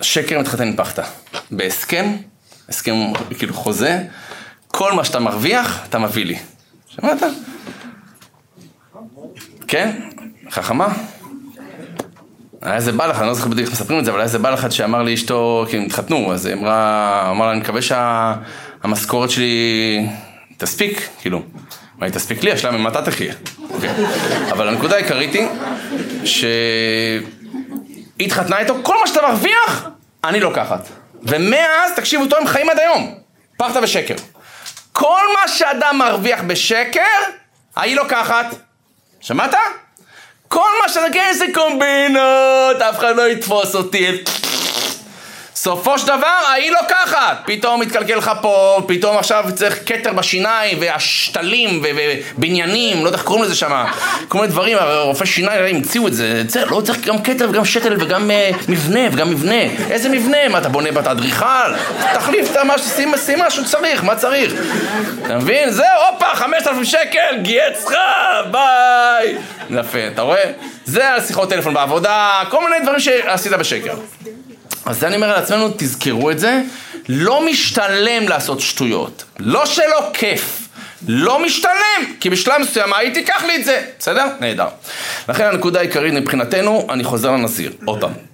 שקר מתחתן עם פחתה. בהסכם, הסכם כאילו חוזה, כל מה שאתה מרוויח, אתה מביא לי. שמעת? כן? חכמה? היה איזה בעל אחד, אני לא זוכר בדיוק איך מספרים את זה, אבל היה איזה בעל אחד שאמר לי אשתו, כי הם התחתנו, אז היא אמרה, אמר לה, אני מקווה שהמשכורת שלי תספיק, כאילו. מה היא תספיק לי? השאלה ממתי תחיה. אוקיי. אבל הנקודה העיקרית היא, שהיא התחתנה איתו, כל מה שאתה מרוויח, אני לוקחת. ומאז, תקשיבו טוב, הם חיים עד היום. פחת ושקר. כל מה שאדם מרוויח בשקר, ההיא לוקחת. שמעת? כל מה שאתה כן זה קומבינות, אף אחד לא יתפוס אותי. סופו של דבר, ההיא לוקחת. פתאום מתקלקל לך פה, פתאום עכשיו צריך כתר בשיניים, והשתלים, ובניינים, לא יודע איך קוראים לזה שם. כל מיני דברים, הרופאי שיניים המציאו את זה. צריך, לא צריך גם כתר וגם שתל וגם uh, מבנה, וגם מבנה. איזה מבנה? מה, אתה בונה בת אדריכל? תחליף את מה ששים, שים מה שצריך, מה צריך? אתה מבין? זהו, הופה, חמשת אלפים שקל, גייצך, ביי. יפה, אתה רואה? זה על שיחות טלפון בעבודה, כל מיני דברים שעשית בשקר. אז זה אני אומר לעצמנו, תזכרו את זה, לא משתלם לעשות שטויות. לא שלא כיף. לא משתלם, כי בשלב מסוים הייתי, קח לי את זה, בסדר? נהדר. לכן הנקודה העיקרית מבחינתנו, אני חוזר לנזיר, עוד פעם.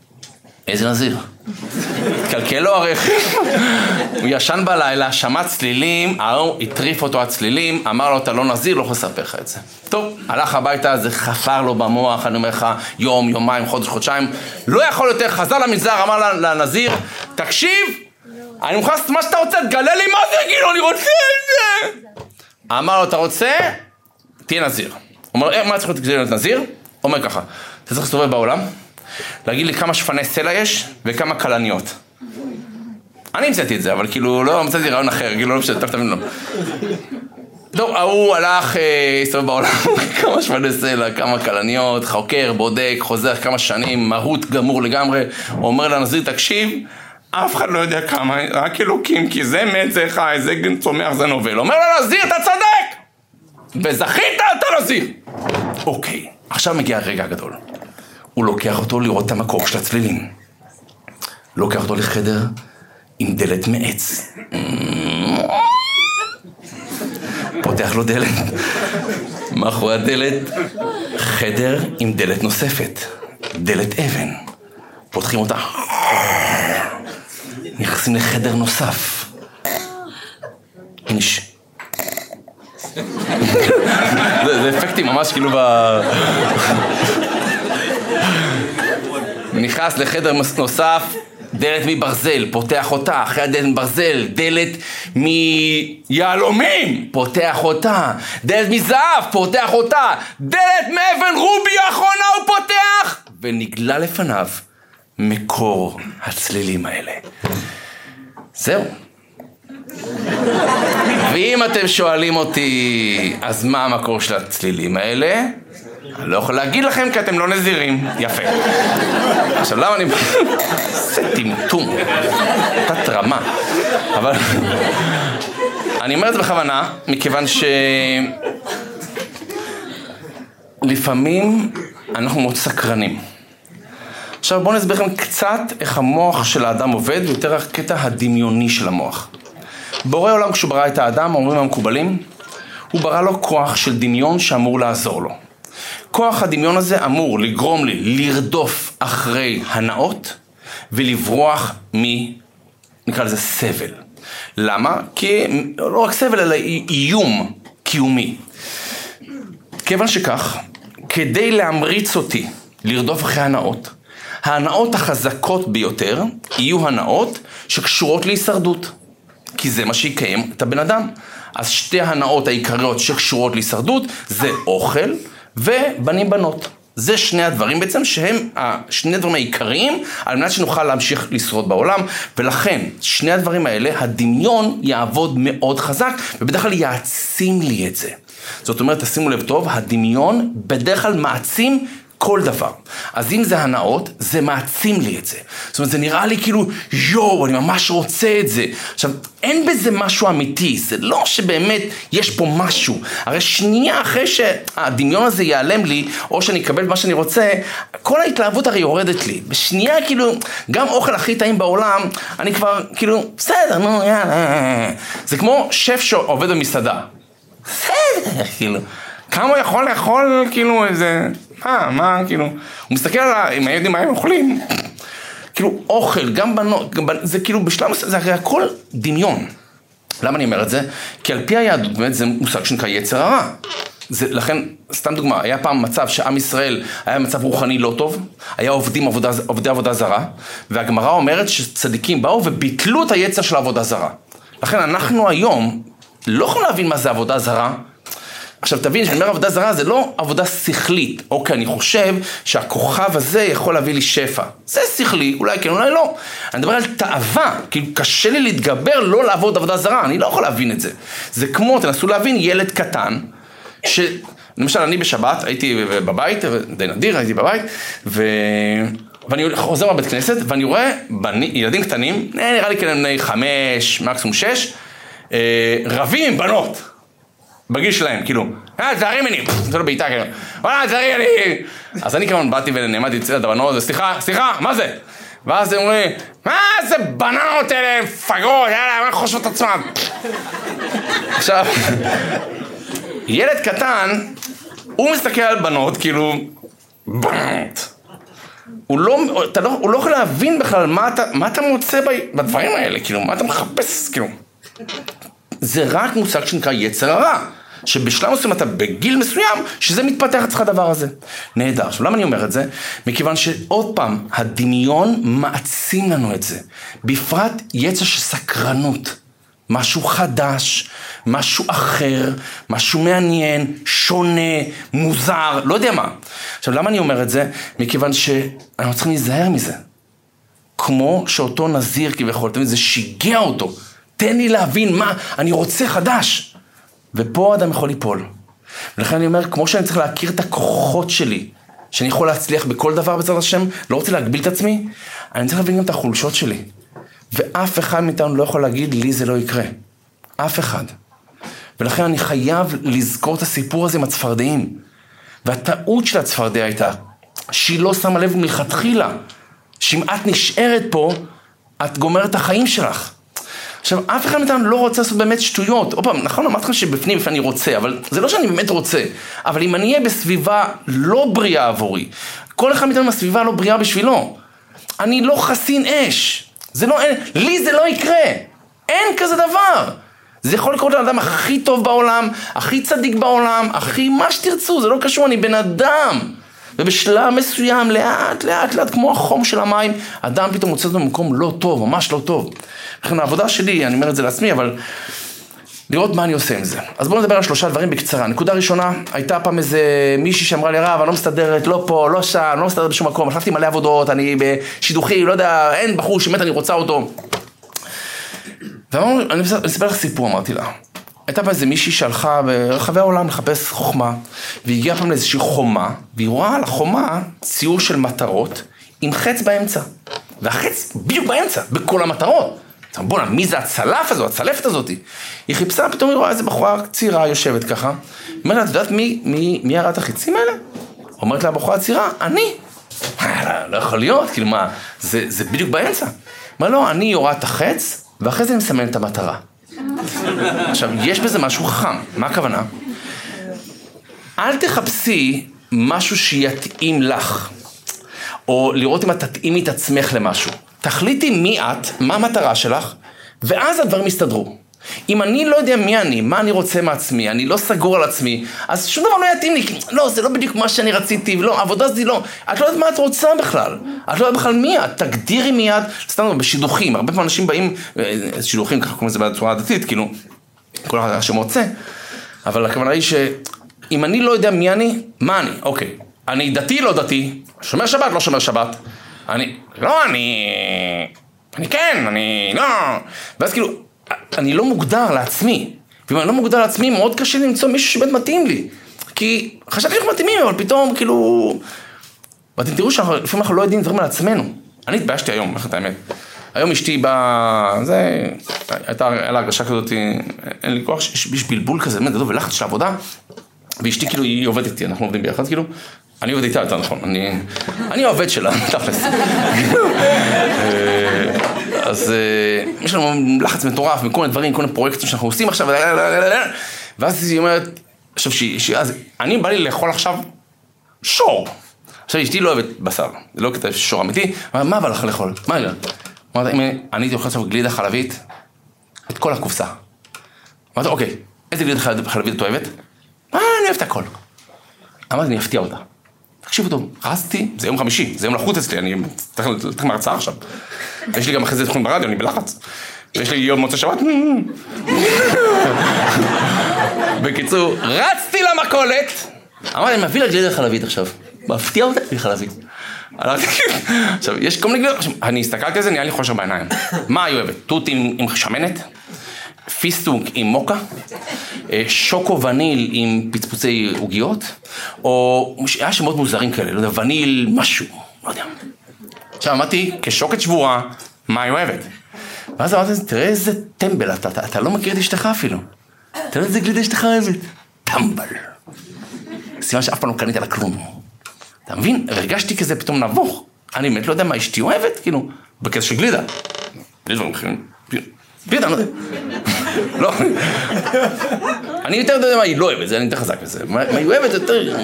איזה נזיר? התקלקל לו הרכב, הוא ישן בלילה, שמע צלילים, ההוא הטריף אותו הצלילים, אמר לו אתה לא נזיר, לא יכול לספר לך את זה. טוב, הלך הביתה, זה חפר לו במוח, אני אומר לך, יום, יומיים, חודש, חודשיים, לא יכול יותר, חזר למנזר, אמר לנזיר, תקשיב, אני מוכן לעשות מה שאתה רוצה, תגלה לי מה זה, כאילו, אני רוצה את זה. אמר לו, אתה רוצה? תהיה נזיר. אומר, "אה, מה צריך להיות נזיר? אומר ככה, אתה צריך להסתובב בעולם, להגיד לי כמה שפני סלע יש וכמה כלניות. אני המצאתי את זה, אבל כאילו, לא המצאתי רעיון אחר, כאילו, לא משנה, טוב, תבין לו. טוב, ההוא הלך, אה, הסתובב בעולם, כמה שפני סלע, כמה כלניות, חוקר, בודק, חוזר כמה שנים, מהות גמור לגמרי, אומר לנזיר, תקשיב, אף אחד לא יודע כמה, רק אלוקים, כי זה מת, זה חי, זה צומח, זה נובל. אומר לו, נזיר, אתה צודק! וזכית, אתה נזיר! אוקיי, עכשיו מגיע הרגע הגדול. הוא לוקח אותו לראות את המקור של הצלילים. לוקח אותו לחדר עם דלת מעץ. פותח לו דלת. מאחורי הדלת, חדר עם דלת נוספת. דלת אבן. פותחים אותה. נכנסים לחדר נוסף. הנה זה אפקטים ממש כאילו ב... נכנס לחדר נוסף, דלת מברזל, פותח אותה, אחרי הדלת מברזל, דלת מיהלומים, פותח אותה, דלת מזהב, פותח אותה, דלת מאבן רובי האחרונה הוא פותח, ונגלה לפניו מקור הצלילים האלה. זהו. ואם אתם שואלים אותי, אז מה המקור של הצלילים האלה? אני לא יכול להגיד לכם כי אתם לא נזירים. יפה. עכשיו למה אני... זה טמטום. תת רמה. אבל... אני אומר את זה בכוונה, מכיוון ש... לפעמים אנחנו מאוד סקרנים. עכשיו בואו נסביר לכם קצת איך המוח של האדם עובד, ויותר הקטע הדמיוני של המוח. בורא עולם כשהוא ברא את האדם, אומרים המקובלים, הוא ברא לו כוח של דמיון שאמור לעזור לו. כוח הדמיון הזה אמור לגרום לי לרדוף אחרי הנאות ולברוח מ... נקרא לזה סבל. למה? כי לא רק סבל אלא איום קיומי. כיוון שכך, כדי להמריץ אותי לרדוף אחרי הנאות, ההנאות החזקות ביותר יהיו הנאות שקשורות להישרדות. כי זה מה שיקיים את הבן אדם. אז שתי הנאות העיקריות שקשורות להישרדות זה אוכל ובנים בנות. זה שני הדברים בעצם שהם שני הדברים העיקריים על מנת שנוכל להמשיך לשרוד בעולם ולכן שני הדברים האלה הדמיון יעבוד מאוד חזק ובדרך כלל יעצים לי את זה. זאת אומרת תשימו לב טוב הדמיון בדרך כלל מעצים כל דבר. אז אם זה הנאות, זה מעצים לי את זה. זאת אומרת, זה נראה לי כאילו, יואו, אני ממש רוצה את זה. עכשיו, אין בזה משהו אמיתי, זה לא שבאמת יש פה משהו. הרי שנייה אחרי שהדמיון הזה ייעלם לי, או שאני אקבל מה שאני רוצה, כל ההתלהבות הרי יורדת לי. בשנייה, כאילו, גם אוכל הכי טעים בעולם, אני כבר, כאילו, בסדר, נו, יאללה. זה כמו שף שעובד במסעדה. בסדר, כאילו. כמה הוא יכול לאכול, כאילו, איזה... מה, מה, כאילו... הוא מסתכל על ה... אם הילדים מה הם אוכלים. כאילו, אוכל, גם בנות. זה כאילו בשלב מסוים, זה הרי הכל דמיון. למה אני אומר את זה? כי על פי היהדות, באמת, זה מושג שנקרא יצר הרע. זה, לכן, סתם דוגמה, היה פעם מצב שעם ישראל היה מצב רוחני לא טוב, היה עובדים עבודה, עובדי עבודה זרה, והגמרא אומרת שצדיקים באו וביטלו את היצר של העבודה זרה. לכן אנחנו היום לא יכולים להבין מה זה עבודה זרה, עכשיו תבין, כשאני אומר עבודה זרה זה לא עבודה שכלית. אוקיי, אני חושב שהכוכב הזה יכול להביא לי שפע. זה שכלי, אולי כן, אולי לא. אני מדבר על תאווה, כאילו קשה לי להתגבר לא לעבוד עבודה זרה, אני לא יכול להבין את זה. זה כמו, תנסו להבין, ילד קטן, ש... למשל, אני בשבת, הייתי בבית, די נדיר, הייתי בבית, ו... ואני חוזר מהבית כנסת, ואני רואה בני, ילדים קטנים, נראה לי כאלה בני חמש, מקסימום שש, אה, רבים עם בנות. בגיל שלהם, כאילו, אה, תזהרי ממני, זה לא בעיטה, כאילו, וואלה, תזהרי, אני... אז אני כמובן באתי ונעמדתי אצל הבנות, סליחה, סליחה, מה זה? ואז הם אומרים, מה זה בננות אלה, פגרות, יאללה, מה חושבות עצמם? עכשיו, ילד קטן, הוא מסתכל על בנות, כאילו, בנות. הוא לא, אתה לא, הוא לא יכול להבין בכלל מה אתה, מה אתה מוצא בדברים האלה, כאילו, מה אתה מחפש, כאילו. זה רק מושג שנקרא יצר הרע. שבשלב מסוים אתה בגיל מסוים, שזה מתפתח אצלך הדבר הזה. נהדר. עכשיו, למה אני אומר את זה? מכיוון שעוד פעם, הדמיון מעצים לנו את זה. בפרט יצע של סקרנות. משהו חדש, משהו אחר, משהו מעניין, שונה, מוזר, לא יודע מה. עכשיו, למה אני אומר את זה? מכיוון שאנחנו צריכים להיזהר מזה. כמו שאותו נזיר כביכול, תמיד זה שיגע אותו. תן לי להבין מה, אני רוצה חדש. ופה אדם יכול ליפול. ולכן אני אומר, כמו שאני צריך להכיר את הכוחות שלי, שאני יכול להצליח בכל דבר בעזרת השם, לא רוצה להגביל את עצמי, אני צריך להבין גם את החולשות שלי. ואף אחד מאיתנו לא יכול להגיד, לי זה לא יקרה. אף אחד. ולכן אני חייב לזכור את הסיפור הזה עם הצפרדעים. והטעות של הצפרדע הייתה, שהיא לא שמה לב מלכתחילה, שאם את נשארת פה, את גומרת את החיים שלך. עכשיו, אף אחד מאיתנו לא רוצה לעשות באמת שטויות. עוד פעם, נכון, אמרתי לך שבפנים אני רוצה, אבל זה לא שאני באמת רוצה. אבל אם אני אהיה בסביבה לא בריאה עבורי, כל אחד מאיתנו בסביבה לא בריאה בשבילו. אני לא חסין אש. זה לא, אין, לי זה לא יקרה. אין כזה דבר. זה יכול לקרות לאדם הכי טוב בעולם, הכי צדיק בעולם, הכי מה שתרצו, זה לא קשור, אני בן אדם. ובשלב מסוים, לאט, לאט, לאט, כמו החום של המים, אדם פתאום מוצא אותו במקום לא טוב, ממש לא טוב. לכן העבודה שלי, אני אומר את זה לעצמי, אבל לראות מה אני עושה עם זה. אז בואו נדבר על שלושה דברים בקצרה. נקודה ראשונה, הייתה פעם איזה מישהי שאמרה לי, רב, אני לא מסתדרת, לא פה, לא שם, לא מסתדרת בשום מקום, החלפתי מלא עבודות, אני בשידוכים, לא יודע, אין בחור שמת, אני רוצה אותו. ואמרנו, אני אספר לך סיפור, אמרתי לה. הייתה פה איזה מישהי שהלכה ברחבי העולם לחפש חוכמה, והגיעה פעם לאיזושהי חומה, והיא רואה על החומה ציור של מטרות עם חץ באמצע. והחץ בדיוק באמצע, בכל המטרות. בואנה, מי זה הצלף הזו, הצלפת הזאתי? היא חיפשה, פתאום היא רואה איזה בחורה צעירה יושבת ככה. אומרת לה, את יודעת מי, מי, מי הראה את החיצים האלה? אומרת לה הבחורה הצעירה, אני. אה, לא יכול להיות, כאילו מה, זה, זה בדיוק באמצע. אמרה לא, אני יורה את החץ, ואחרי זה אני מסמן את המטרה. עכשיו, יש בזה משהו חכם, מה הכוונה? אל תחפשי משהו שיתאים לך, או לראות אם את תתאימי את עצמך למשהו. תחליטי מי את, מה המטרה שלך, ואז הדברים יסתדרו. אם אני לא יודע מי אני, מה אני רוצה מעצמי, אני לא סגור על עצמי, אז שום דבר לא יתאים לי, לא, זה לא בדיוק מה שאני רציתי, לא, עבודה זה לא, את לא יודעת מה את רוצה בכלל, את לא יודעת בכלל מי את, תגדירי מיד, סתם בשידוכים, הרבה פעמים אנשים באים, אה, שידוכים, ככה קוראים לזה בצורה הדתית, כאילו, כל אחד שמוצא, אבל הכוונה היא שאם אני לא יודע מי אני, מה אני, אוקיי, אני דתי, לא דתי, שומר שבת, לא שומר שבת, אני, לא, אני, אני כן, אני, לא, ואז כאילו, אני לא מוגדר לעצמי. ואם אני לא מוגדר לעצמי, מאוד קשה למצוא מישהו שבאמת מתאים לי. כי חשבתי שאנחנו מתאימים, אבל פתאום, כאילו... ואתם תראו שלפעמים אנחנו לא יודעים דברים על עצמנו. אני התביישתי היום, איך את האמת. היום אשתי באה, זה, הייתה לה הרגשה כזאת, אין לי כוח, יש בלבול כזה, באמת גדול ולחץ של עבודה, ואשתי כאילו, היא עובדת איתי, אנחנו עובדים ביחד, כאילו, אני עובד איתה יותר נכון, אני, אני העובד שלה, תכלס. אה, אז אה, יש לנו לחץ מטורף מכל מיני דברים, כל מיני פרויקטים שאנחנו עושים עכשיו, ואז היא אומרת, עכשיו אז אני בא לי לאכול עכשיו שור. עכשיו אשתי לא אוהבת בשר, זה לא כתב שור אמיתי, מה בא לך לאכול? מה היא אמרת, אם אני הייתי אוכל עכשיו גלידה חלבית, את כל הקופסה. אמרתי, אוקיי, איזה גלידה חלבית את אוהבת? מה, אני אוהב את הכל. אמרתי, אני אפתיע אותה. תקשיבו טוב, רצתי, זה יום חמישי, זה יום לחוץ אצלי, אני צריך לתת מהרצאה עכשיו. יש לי גם אחרי זה תוכנית ברדיו, אני בלחץ. ויש לי יום מוצא שבת. בקיצור, רצתי למכולת, אמרתי, אני מביא לה גלידה חלבית עכשיו. מפתיע אותה גלידה חלבית. עכשיו, יש כל מיני גלידות, אני הסתכלתי על זה, נהיה לי חושר בעיניים. מה היא אוהבת? תות עם שמנת? פיסטוק עם מוקה, שוקו וניל עם פצפוצי עוגיות, או היה שמות מוזרים כאלה, לא יודע, וניל משהו, לא יודע. עכשיו אמרתי, כשוקת שבורה, מה היא אוהבת? ואז אמרתי, תראה איזה טמבל אתה, אתה, אתה לא מכיר את אשתך אפילו. תראה איזה גלידה אשתך אוהבת. טמבל. סימן שאף פעם לא קנית לה כלום. אתה מבין? הרגשתי כזה פתאום נבוך. אני באמת לא יודע מה אשתי אוהבת, כאילו, בקטע של גלידה. גלידה, לא. לא. אני יותר יודע מה היא לא אוהבת, זה אני יותר חזק בזה. מה היא אוהבת יותר...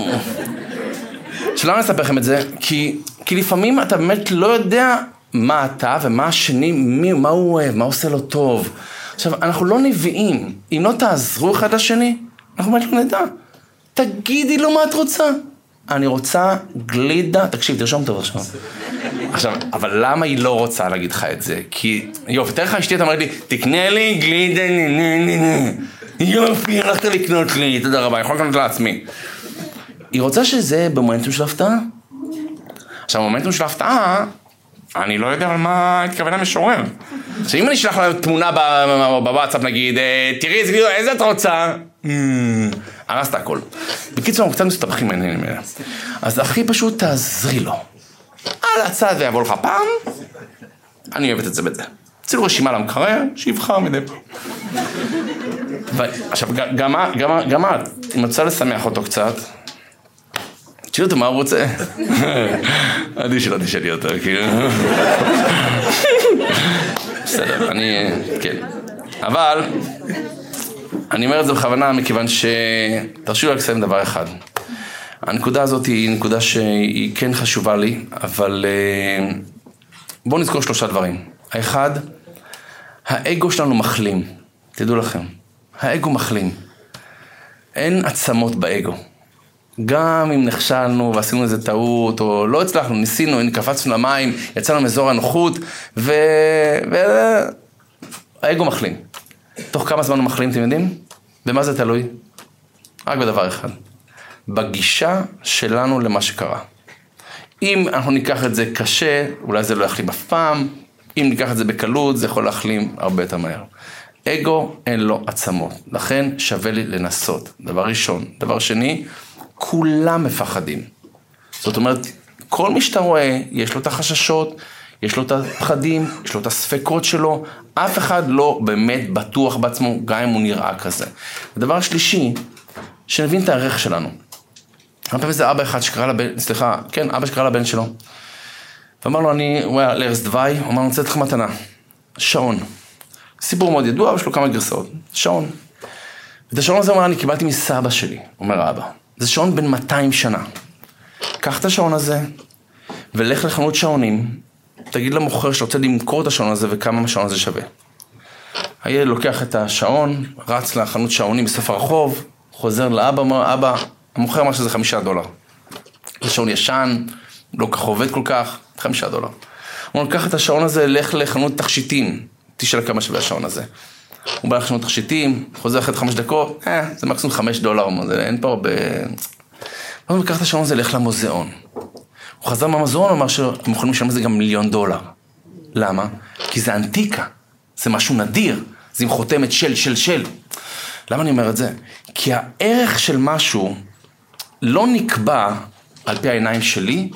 שלמה אני אספר לכם את זה? כי, כי לפעמים אתה באמת לא יודע מה אתה ומה השני, מי, מה הוא אוהב, מה עושה לו טוב. עכשיו, אנחנו לא נביאים. אם לא תעזרו אחד לשני, אנחנו אומרים לו, נדע. תגידי לו מה את רוצה. אני רוצה גלידה, תקשיב, תרשום טוב עכשיו. עכשיו, אבל למה היא לא רוצה להגיד לך את זה? כי, יופי, תאר לך אשתי, אתה אומר לי, תקנה לי גלידה, נה נה נה נה. יופי, הלכת לקנות לי, תודה רבה, יכול לקנות לעצמי. היא רוצה שזה במומנטום של הפתעה. עכשיו, במומנטום של הפתעה, אני לא יודע על מה התכוון המשורר. עכשיו, אם אני אשלח לה תמונה בוואטסאפ, נגיד, אה, תראי איזה את רוצה? הרסת הכל. בקיצור, אנחנו קצת מסתבכים מהעניינים האלה. אז הכי פשוט, תעזרי לו. על הצד ויבוא לך פעם, אני אוהבת את זה בזה. תצאו רשימה למקרר, שיבחר מדי פעם. עכשיו, גם, גם, גם את, אם רוצה לשמח אותו קצת, תשאיר אותו מה הוא רוצה. עדיף שלא תשאלי יותר, כאילו. בסדר, אני, כן. אבל, אני אומר את זה בכוונה מכיוון ש... תרשו לי רק לסיים דבר אחד. הנקודה הזאת היא נקודה שהיא כן חשובה לי, אבל אה, בואו נזכור שלושה דברים. האחד, האגו שלנו מחלים, תדעו לכם. האגו מחלים. אין עצמות באגו. גם אם נכשלנו ועשינו איזה טעות, או לא הצלחנו, ניסינו, קפצנו למים, יצאנו מאזור הנוחות, ו... ו... האגו מחלים. תוך כמה זמן הוא מחלים, אתם יודעים? במה זה תלוי? רק בדבר אחד. בגישה שלנו למה שקרה. אם אנחנו ניקח את זה קשה, אולי זה לא יחלים אף פעם, אם ניקח את זה בקלות, זה יכול להחלים הרבה יותר מהר. אגו אין לו עצמות, לכן שווה לי לנסות, דבר ראשון. דבר שני, כולם מפחדים. זאת אומרת, כל מי שאתה רואה, יש לו את החששות, יש לו את הפחדים, יש לו את הספקות שלו, אף אחד לא באמת בטוח בעצמו, גם אם הוא נראה כזה. הדבר שלישי, שנבין את הערך שלנו. הרבה פעמים זה אבא אחד שקרא לבן, סליחה, כן, אבא שקרא לבן שלו. ואמר לו, אני, הוא היה לארז דווי, הוא אמר, אני רוצה לתת לך מתנה. שעון. סיפור מאוד ידוע, יש לו כמה גרסאות. שעון. את השעון הזה הוא אומר, אני קיבלתי מסבא שלי, אומר האבא. זה שעון בן 200 שנה. קח את השעון הזה, ולך לחנות שעונים, תגיד למוכר שאתה רוצה למכור את השעון הזה וכמה השעון הזה שווה. הילד לוקח את השעון, רץ לחנות שעונים בסוף הרחוב, חוזר לאבא, אומר, אבא, המוכר אמר שזה חמישה דולר. זה שעון ישן, לא כך עובד כל כך, חמישה דולר. הוא אומר, קח את השעון הזה, לך לחנות תכשיטים, תשאל כמה שווה השעון הזה. הוא בא לחנות תכשיטים, חוזר אחרי חמש דקות, אה, זה מקסימום חמש דולר, זה, אין פה הרבה... הוא אומר, קח את השעון הזה, לך למוזיאון. הוא חזר מהמוזיאון, אמר שהם יכולים לשלם לזה גם מיליון דולר. למה? כי זה אנטיקה, זה משהו נדיר, זה עם חותמת של, של, של. למה אני אומר את זה? כי הערך של משהו לא נקבע על פי העיניים שלי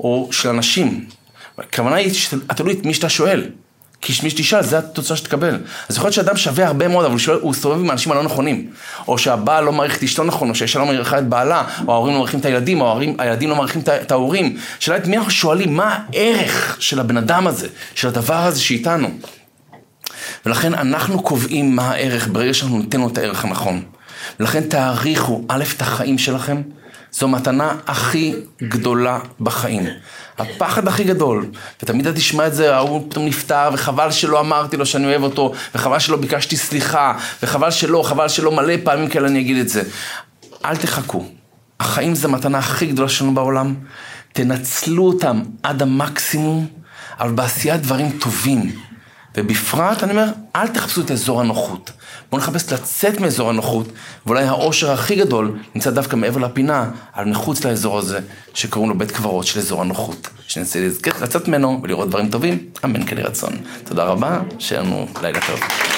או של אנשים. הכוונה היא תלוי את מי שאתה שואל. כי מי שתשאל, זה התוצאה שתקבל. אז יכול להיות שאדם שווה הרבה מאוד, אבל הוא, סובב עם האנשים הלא נכונים. או שהבעל לא מעריך את אשתו נכון, או שהאישה לא מעריכה את בעלה, או ההורים לא מעריכים את הילדים, או הילדים לא מעריכים את ההורים. שאלה את מי אנחנו שואלים, מה הערך של הבן אדם הזה, של הדבר הזה שאיתנו. ולכן אנחנו קובעים מה הערך ברגע שאנחנו ניתן לו את הערך הנכון. ולכן תעריכו, א', את החיים שלכם, זו המתנה הכי גדולה בחיים. הפחד הכי גדול, ותמיד אתה תשמע את זה, ההוא פתאום נפטר, וחבל שלא אמרתי לו שאני אוהב אותו, וחבל שלא ביקשתי סליחה, וחבל שלא, חבל שלא מלא פעמים כאלה אני אגיד את זה. אל תחכו. החיים זה המתנה הכי גדולה שלנו בעולם. תנצלו אותם עד המקסימום, אבל בעשיית דברים טובים. ובפרט, אני אומר, אל תחפשו את אזור הנוחות. בואו נחפש לצאת מאזור הנוחות, ואולי העושר הכי גדול נמצא דווקא מעבר לפינה, על מחוץ לאזור הזה, שקוראים לו בית קברות של אזור הנוחות. שנצא לצאת ממנו ולראות דברים טובים, אמן כן ירצון. תודה רבה, שיהיה לנו לילה טוב.